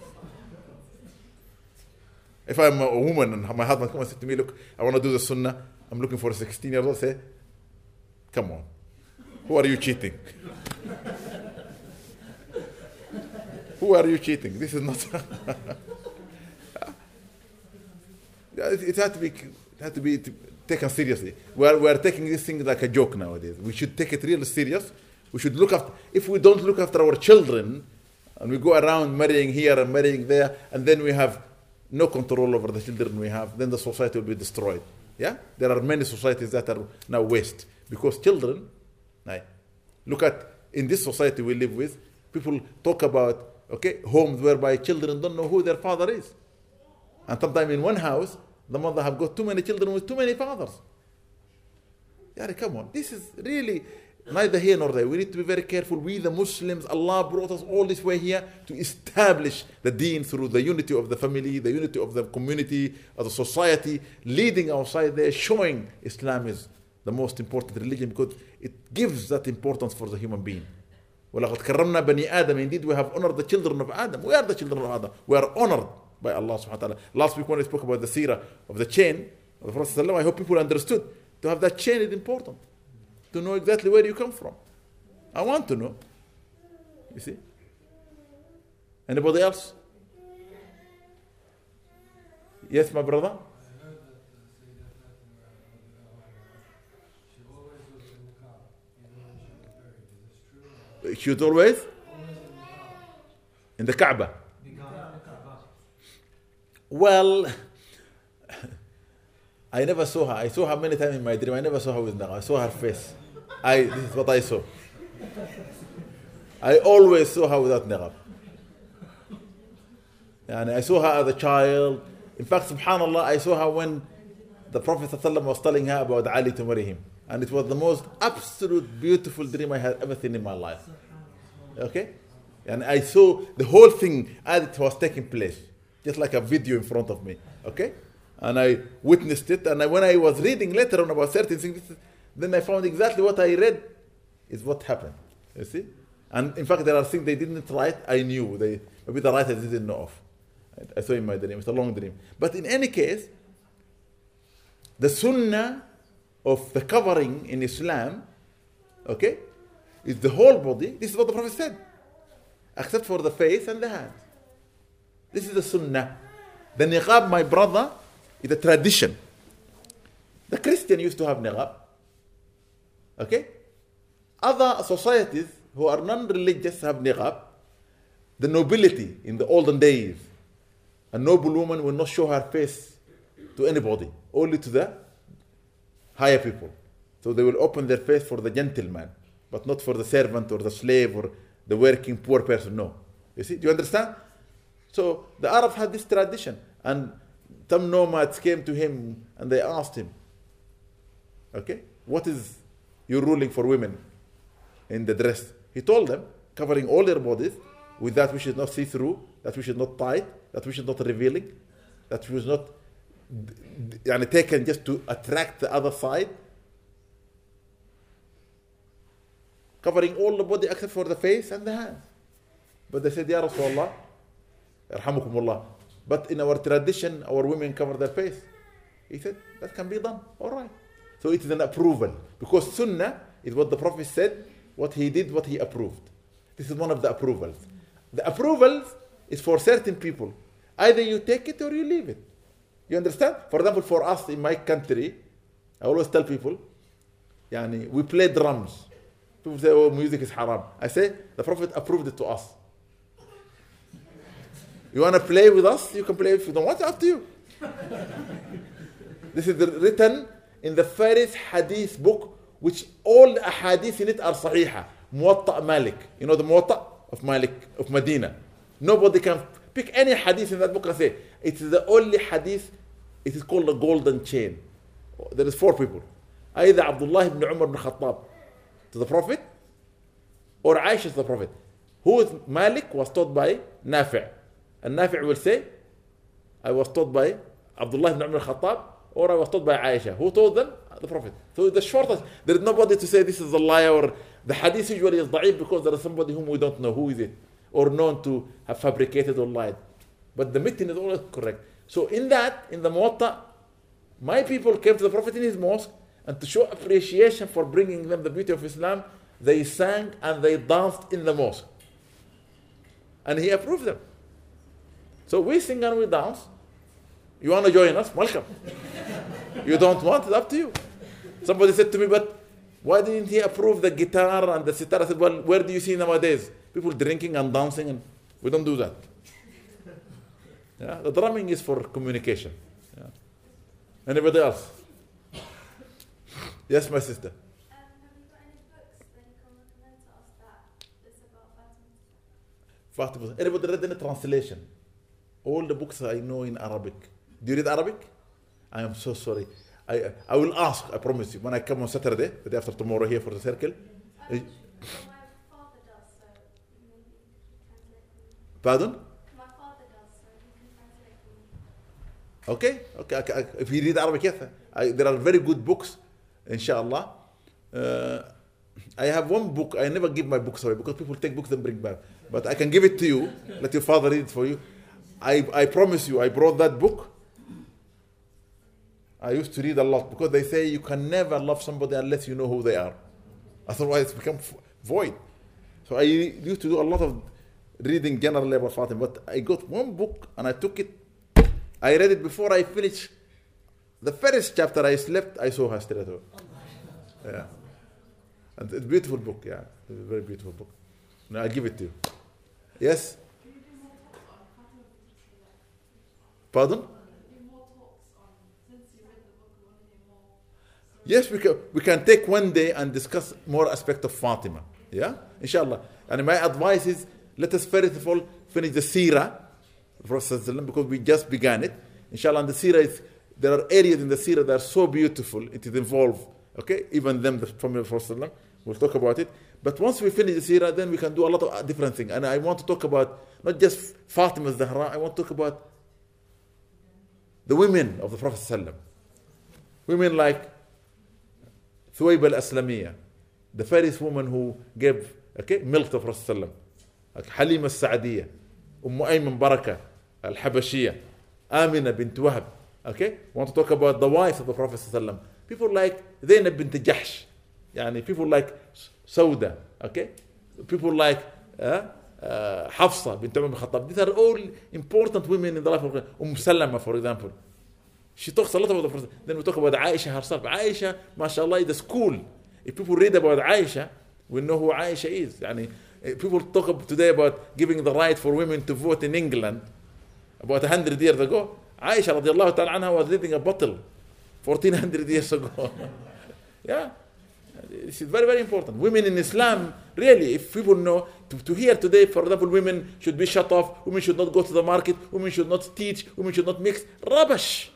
If I'm a woman and my husband comes and says to me, look, I want to do the sunnah, I'm looking for a 16 year old, say, come on. Who are you cheating? Who are you cheating? This is not. it, had to be, it had to be taken seriously. We are, we are taking this thing like a joke nowadays. We should take it really serious. We should look after, if we don't look after our children, and we go around marrying here and marrying there, and then we have no control over the children we have, then the society will be destroyed. Yeah? There are many societies that are now waste because children, look at in this society we live with, people talk about okay homes whereby children don't know who their father is. And sometimes in one house, the mother have got too many children with too many fathers. Yeah, come on. This is really neither here nor there. We need to be very careful. We, the Muslims, Allah brought us all this way here to establish the deen through the unity of the family, the unity of the community, of the society, leading outside there, showing Islam is the most important religion because it gives that importance for the human being. وَلَقَدْ كَرَّمْنَا بَنِي آدَمَ Indeed, we have honored the children of Adam. We are the children of Adam. We are honored by Allah subhanahu wa. Last week when we spoke about the seerah of the chain of the Prophet I hope people understood To have that chain is important. To know exactly where you come from. I want to know. You see? Anybody else? Yes, my brother? Should always in the Kaaba. Well, I never saw her. I saw her many times in my dream. I never saw her with niqab. I saw her face. I this is what I saw. I always saw her without niqab. And I saw her as a child. In fact, subhanallah, I saw her when the Prophet ﷺ was telling her about Ali to marry him. And it was the most absolute beautiful dream I had ever seen in my life. Okay? And I saw the whole thing as it was taking place, just like a video in front of me. Okay? And I witnessed it. And I, when I was reading later on about certain things, then I found exactly what I read is what happened. You see? And in fact, there are things they didn't write, I knew. They, maybe the writers didn't know of. I- I saw in my dream. It's a long dream. But in any case, the sunnah of the covering in Islam, okay, is the whole body. This is what the Prophet said except for the face and the hands. This is the sunnah. The niqab, my brother, is a tradition. The Christian used to have niqab. Okay? Other societies who are non-religious have niqab. The nobility in the olden days, a noble woman will not show her face to anybody, only to the higher people. So they will open their face for the gentleman, but not for the servant or the slave or the working poor person. No. You see? Do you understand? So the Arabs had this tradition, and some nomads came to him and they asked him, Okay, what is your ruling for women in the dress? He told them, covering all their bodies, with that we should not see through, that we should not tight, that we should not revealing, that we should not يعني taken just to attract the other side. Covering all the body except for the face and the hands. But they said, Ya Rasulullah, Yarhamukumullah. But in our tradition, our women cover their face. He said, that can be done. All right. So it is an approval. Because sunnah is what the Prophet said, what he did, what he approved. This is one of the approvals. The approvals is for certain people. Either you take it or you leave it. You understand? For example, for us in my country, I always tell people, yani, we play drums. People say, oh, music is haram. I say, the Prophet approved it to us. You want to play with us? You can play if you don't want, up to you. this is written in the first hadith book, which all the hadith in it are sahihah. Muwatta Malik. You know the Muwatta of Malik of Medina. Nobody can pick any hadith in that book and say, it is the only hadith, it is called the golden chain. There is four people. Either Abdullah ibn Umar ibn Khattab to the Prophet, or Aisha to the Prophet. Who is Malik was taught by Nafi'. And Nafi' will say, I was taught by Abdullah ibn Umar Khattab, or I was taught by Aisha. Who told them? The Prophet. So the shortest, there is nobody to say this is a lie or the hadith usually is da'if because there is somebody whom we don't know who is it or known to have fabricated or lied. But the meeting is always correct. So in that, in the Muwatta, my people came to the Prophet in his mosque and to show appreciation for bringing them the beauty of Islam, they sang and they danced in the mosque. And he approved them. So we sing and we dance. You want to join us? Welcome. you don't want? It's up to you. Somebody said to me, but why didn't he approve the guitar and the sitar? I said, well, where do you see nowadays? People drinking and dancing, and we don't do that. Yeah, the drumming is for communication. Yeah. Anybody else? Yes, my sister. Um, have you got any books that can recommend to us that is about Fatima? Anybody read any translation? All the books I know in Arabic. Do you read Arabic? I am so sorry. I, I will ask, I promise you, when I come on Saturday, the day after tomorrow here for the circle. Um, Eh, my father does, so maybe he can translate for me. Pardon? My father does, so he can translate for me. Okay, okay. okay. If you read Arabic. I, there are very good books, inshallah. Uh, I have one book. I never give my books away because people take books and bring back. But I can give it to you. Let your father read it for you. I, I promise you, I brought that book. I used to read a lot because they say you can never love somebody unless you know who they are. Otherwise, it becomes void. So I used to do a lot of reading generally about Fatima, but I got one book and I took it. I read it before I finished the first chapter. I slept. I saw her straight away. Yeah, and it's a beautiful book. Yeah, it's a very beautiful book. Now I give it to you. Yes. Pardon? Yes, we can, we can take one day and discuss more aspect of Fatima. Yeah? Inshallah. And my advice is let us first of all finish the Seerah, of because we just began it. Inshallah, and the seerah is, there are areas in the seerah that are so beautiful, it is involved. Okay, even them the, from the Rasulullah, we'll talk about it. But once we finish the seerah, then we can do a lot of different things. And I want to talk about not just Fatima Zahra, I want to talk about the women of the Prophet. Sallallahu Women like Thuwayb al Aslamiyah, the first woman who gave okay, milk to Prophet. Sallallahu Halima al Sa'adiyah, Umm Ayman Barakah, الحبشية. آمنة بنت وهب. أوكي وانت توك اباوت ذا وايف اوف صلى الله عليه وسلم. بيبول لايك زينب بنت جحش يعني بيبول لايك سودة أوكي بيبول لايك حفصه بنت عمر بن الخطاب ذيس ار اول امبورتنت ويمن ان ذا لايف ام سلمه فور اكزامبل شي توكس ا لوت اباوت فرصه توك اباوت عائشه هرسلف عائشه ما شاء الله ذا سكول بيبول ريد اباوت عائشه وانه هو عائشه از يعني people talk today about giving the right for women to vote in England. About 100 years ago. Aisha radiallahu ta'ala anha was leading a battle 1400 years ago. yeah. This is very, very important. Women in Islam, really, if people know, to, to hear today, for example, women should be shut off, women should not go to the market, women should not teach, women should not mix. Rubbish.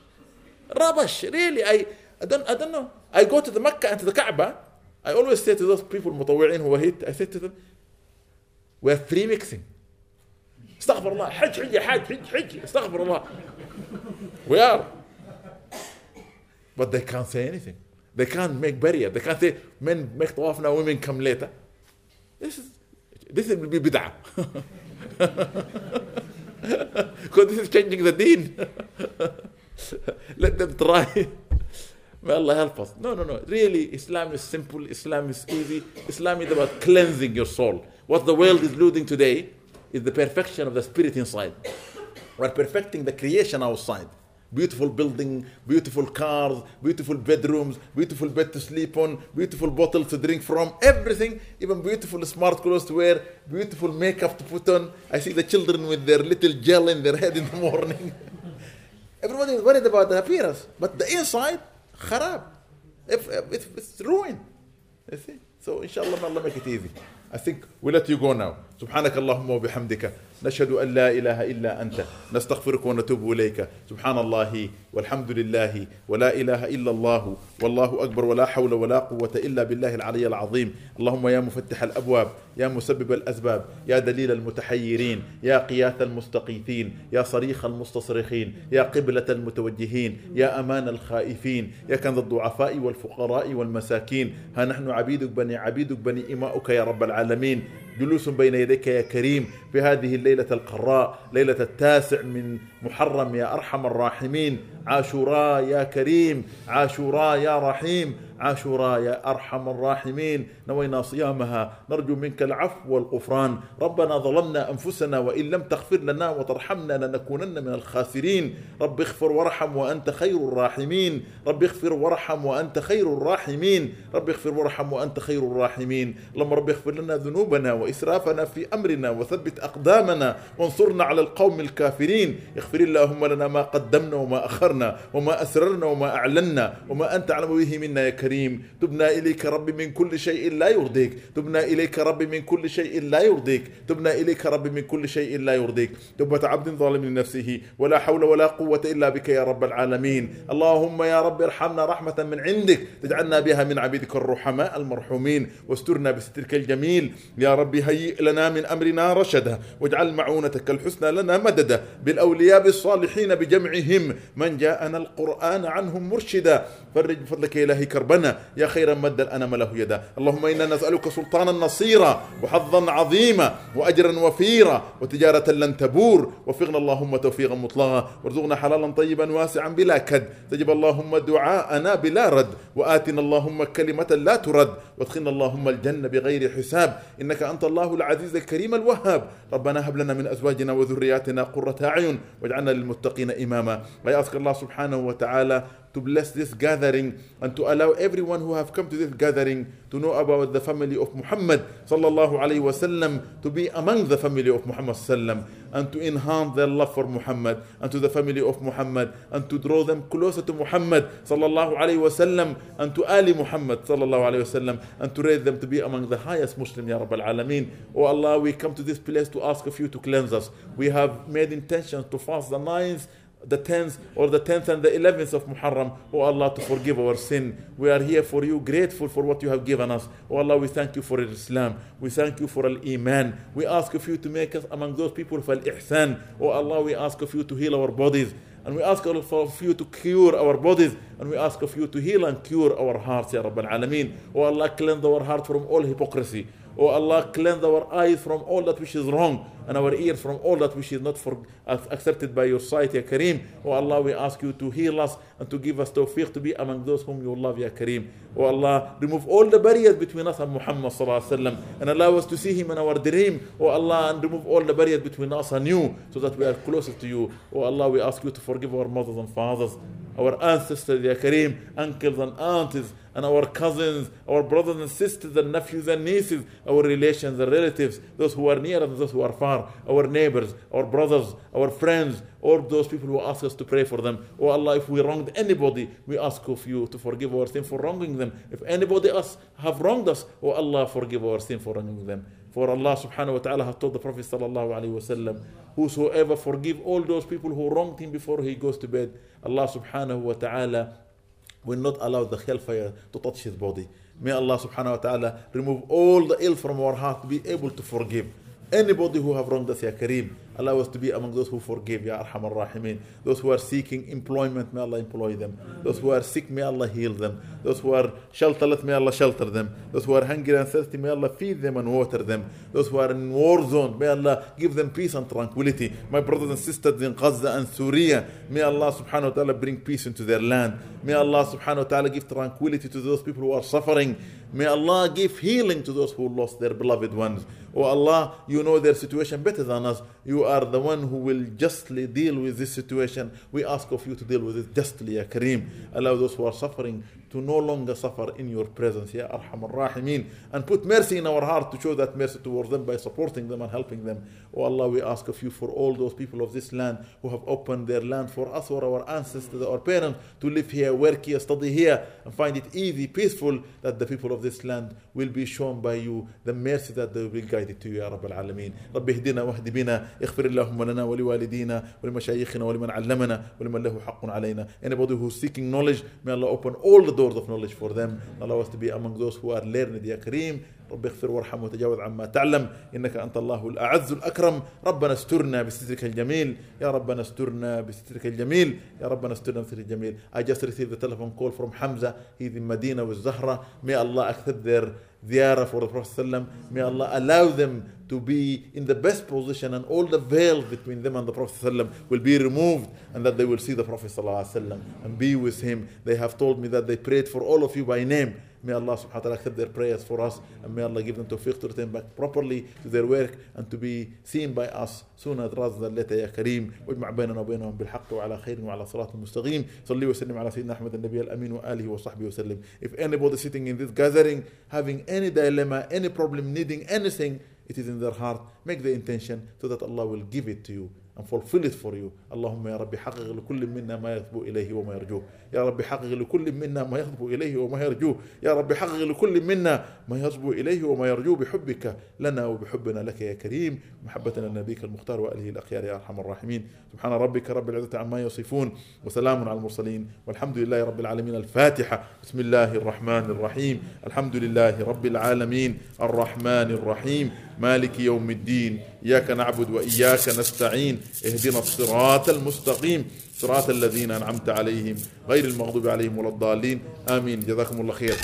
Rubbish. Really, I, I, don't, I don't know. I go to the Mecca and to the Kaaba, I always say to those people, مطوعين who hit, I say to them, we're free mixing. استغفر الله حج حج يا حاج حج حج استغفر الله we are but they can't say anything they can't make barrier they can't say men make tawaf now women come later this is this will be bid'ah because this is changing the deen let them try May Allah help us. No, no, no. Really, Islam is simple. Islam is easy. Islam is about cleansing your soul. What the world is losing today is the perfection of the spirit inside. We're perfecting the creation outside. Beautiful building, beautiful cars, beautiful bedrooms, beautiful bed to sleep on, beautiful bottle to drink from, everything, even beautiful smart clothes to wear, beautiful makeup to put on. I see the children with their little gel in their head in the morning. Everybody is worried about the appearance, but the inside, kharab. If, it's ruined. You see? So inshallah, Allah make it easy. I think we let you go now. سبحانك اللهم وبحمدك نشهد أن لا إله إلا أنت نستغفرك ونتوب إليك. سبحان الله والحمد لله ولا إله إلا الله والله أكبر ولا حول ولا قوة إلا بالله العلي العظيم. اللهم يا مفتح الأبواب يا مسبب الأسباب يا دليل المتحيرين يا قياث المستقيثين يا صريخ المستصرخين يا قبلة المتوجهين يا أمان الخائفين يا كنز الضعفاء والفقراء والمساكين. ها نحن عبيدك بني عبيدك بني إماؤك يا رب العالمين. جلوس بين يديك يا كريم في هذه الليلة القراء ليلة التاسع من محرم يا أرحم الراحمين. عاشوراء يا كريم عاشوراء يا رحيم. عاشوراء يا أرحم الراحمين نوينا صيامها نرجو منك العفو والغفران. ربنا ظلمنا أنفسنا وإن لم تغفر لنا وترحمنا لنكونن من الخاسرين. رب اغفر وارحم وأنت خير الراحمين. رب اغفر وارحم وأنت خير الراحمين. رب اغفر وارحم وأنت خير الراحمين. اللهم رب اغفر لنا ذنوبنا وإسرافنا في أمرنا وثبت أقدامنا وانصرنا على القوم الكافرين. اغفر اللهم لنا ما قدمنا وما أخرنا وما أسررنا وما أعلنا وما أنت أعلم به منا يا كريم. تبنا إليك رب من كل شيء لا يرضيك. تبنا إليك رب من كل شيء لا يرضيك. تبنا إليك رب من كل شيء لا يرضيك. توبة عبد ظالم لنفسه ولا حول ولا قوة إلا بك يا رب العالمين. اللهم يا رب ارحمنا رحمة من عندك تجعلنا بها من عبيدك الرحماء المرحومين. واسترنا بسترك الجميل. يا رب هيئ لنا من أمرنا رشدا واجعل معونتك الحسنى لنا مددا. بالأولياء بالصالحين بجمعهم. من جاءنا القرآن عنهم مرشدا. فرج بفضلك يا إلهي كربنا يا خيرا مد الأنم له يدا. اللهم إنا نسألك سلطانا نصيرا وحظا عظيما وأجرا وفيرا وتجارة لن تبور وفقنا اللهم توفيقا مطلقا. وارزقنا حلالا طيبا واسعا بلا كد. تجب اللهم دعاءنا بلا رد. وآتنا اللهم كلمة لا ترد. وادخلنا اللهم الجنة بغير حساب. إنك أنت الله العزيز الكريم الوهاب. ربنا هب لنا من أزواجنا وذرياتنا قرة أعين واجعلنا للمتقين إماما. Allah subhanahu wa ta'ala to bless this gathering and to allow everyone who have come to this gathering to know about the family of Muhammad sallallahu alaihi wasallam to be among the family of Muhammad sallam and to enhance their love for Muhammad and to the family of Muhammad and to draw them closer to Muhammad sallallahu alaihi wasallam and to Ali Muhammad sallallahu alaihi wasallam and to raise them to be among the highest Muslim ya Rabbal Alameen. Oh Allah, we come to this place to ask of you to cleanse us. We have made intentions to fast the ninth the 10th or the 10th and the 11th of Muharram, oh Allah, to forgive our sin. We are here for you, grateful for what you have given us. Oh Allah, we thank you for Islam. We thank you for Al Iman. We ask of you to make us among those people of Al Ihsan. Oh Allah, we ask of you to heal our bodies. And we ask of you to cure our bodies. And we ask of you to heal and cure our hearts, Ya Rabbal Alameen. Oh Allah, cleanse our heart from all hypocrisy. Oh Allah, cleanse our eyes from all that which is wrong and our ears from all that which is not for, accepted by your sight, Ya Kareem. Oh Allah, we ask you to heal us and to give us tawfiq to be among those whom you love, Ya Kareem. Oh Allah, remove all the barriers between us and Muhammad Wasallam and allow us to see him in our dream. Oh Allah, and remove all the barriers between us and you so that we are closer to you. Oh Allah, we ask you to forgive our mothers and fathers, our ancestors, Ya Kareem, uncles and aunties, and our cousins, our brothers and sisters, and nephews and nieces, our relations and relatives, those who are near and those who are far, our neighbors, our brothers, our friends, or those people who ask us to pray for them. Oh Allah, if we wronged anybody, we ask of you to forgive our sin for wronging them. If anybody else have wronged us, oh Allah, forgive our sin for wronging them. For Allah subhanahu wa ta'ala has told the Prophet sallallahu alayhi wa sallam, whosoever forgive all those people who wronged him before he goes to bed, Allah subhanahu wa ta'ala will not allow the hellfire to touch his body. May Allah subhanahu wa ta'ala remove all the ill from our heart to be able to forgive. Anybody who have wronged us, Ya Kareem, allow us to be among those who forgive, Ya Arham Rahimin. Those who are seeking employment, may Allah employ them. Those who are sick, may Allah heal them. Those who are shelterless, may Allah shelter them. Those who are hungry and thirsty, may Allah feed them and water them. Those who are in war zone, may Allah give them peace and tranquility. My brothers and sisters in Gaza and Syria, may Allah subhanahu wa ta'ala bring peace into their land. May Allah subhanahu wa ta'ala give tranquility to those people who are suffering. May Allah give healing to those who lost their beloved ones. Oh Allah, you know their situation better than us. You are the one who will justly deal with this situation. We ask of you to deal with it justly, Ya Kareem. Allow those who are suffering to no longer suffer in your presence, Ya Arhamar Rahimin. And put mercy in our heart to show that mercy towards them by supporting them and helping them. Oh Allah, we ask of you for all those people of this land who have opened their land for us or our ancestors, our parents, to live here, work here, study here, and find it easy, peaceful, that the people of this land will be shown by you the mercy that they will guide it to you, Ya Rabbal Alameen. رب اهدنا واهد بنا اغفر اللهم لنا ولوالدينا ولمشايخنا ولمن علمنا ولمن له حق علينا. Anybody who's seeking knowledge, may Allah open all the doors of knowledge for them. Allow us to be among those who are learned, Ya Kareem. رب اغفر وارحم وتجاوز عما تعلم انك انت الله الاعز الاكرم ربنا استرنا بسترك الجميل يا ربنا استرنا بسترك الجميل يا ربنا استرنا بسترك الجميل I just received a telephone call from Hamza he's in Medina with Zahra may Allah accept their ziyarah for the Prophet ﷺ. may Allah allow them to be in the best position and all the veil between them and the Prophet ﷺ will be removed and that they will see the Prophet ﷺ and be with him they have told me that they prayed for all of you by name May Allah subhanahu wa ta'ala accept their prayers for us and may Allah give them tawfiq to return back properly to their work and to be seen by us sooner rather than later يا كريم واجمع بيننا وبينهم بالحق وعلى خير وعلى صراط مستقيم صلي وسلم على سيدنا أحمد النبي الأمين وآله وصحبه وسلم If anybody sitting in this gathering having any dilemma, any problem, needing anything, it is in their heart, make the intention so that Allah will give it to you and fulfill it for you اللهم يا ربي حقق لكل منا ما يثبو إليه وما يرجوه يا ربي حقق لكل منا ما يثبو إليه وما يرجوه يا ربي حقق لكل منا ما يثبو إليه وما يرجوه بحبك لنا وبحبنا لك يا كريم. محبتنا لنبيك المختار وآله الأخيار يا أرحم الراحمين. سبحان ربك رب العزة عما يصفون وسلام على المرسلين والحمد لله رب العالمين. الفاتحة. بسم الله الرحمن الرحيم. الحمد لله رب العالمين. الرحمن الرحيم. مالك يوم الدين. إياك نعبد وإياك نستعين. اهدنا الصراط المستقيم. صراط الذين أنعمت عليهم غير المغضوب عليهم ولا الضالين. آمين. جزاكم الله خير.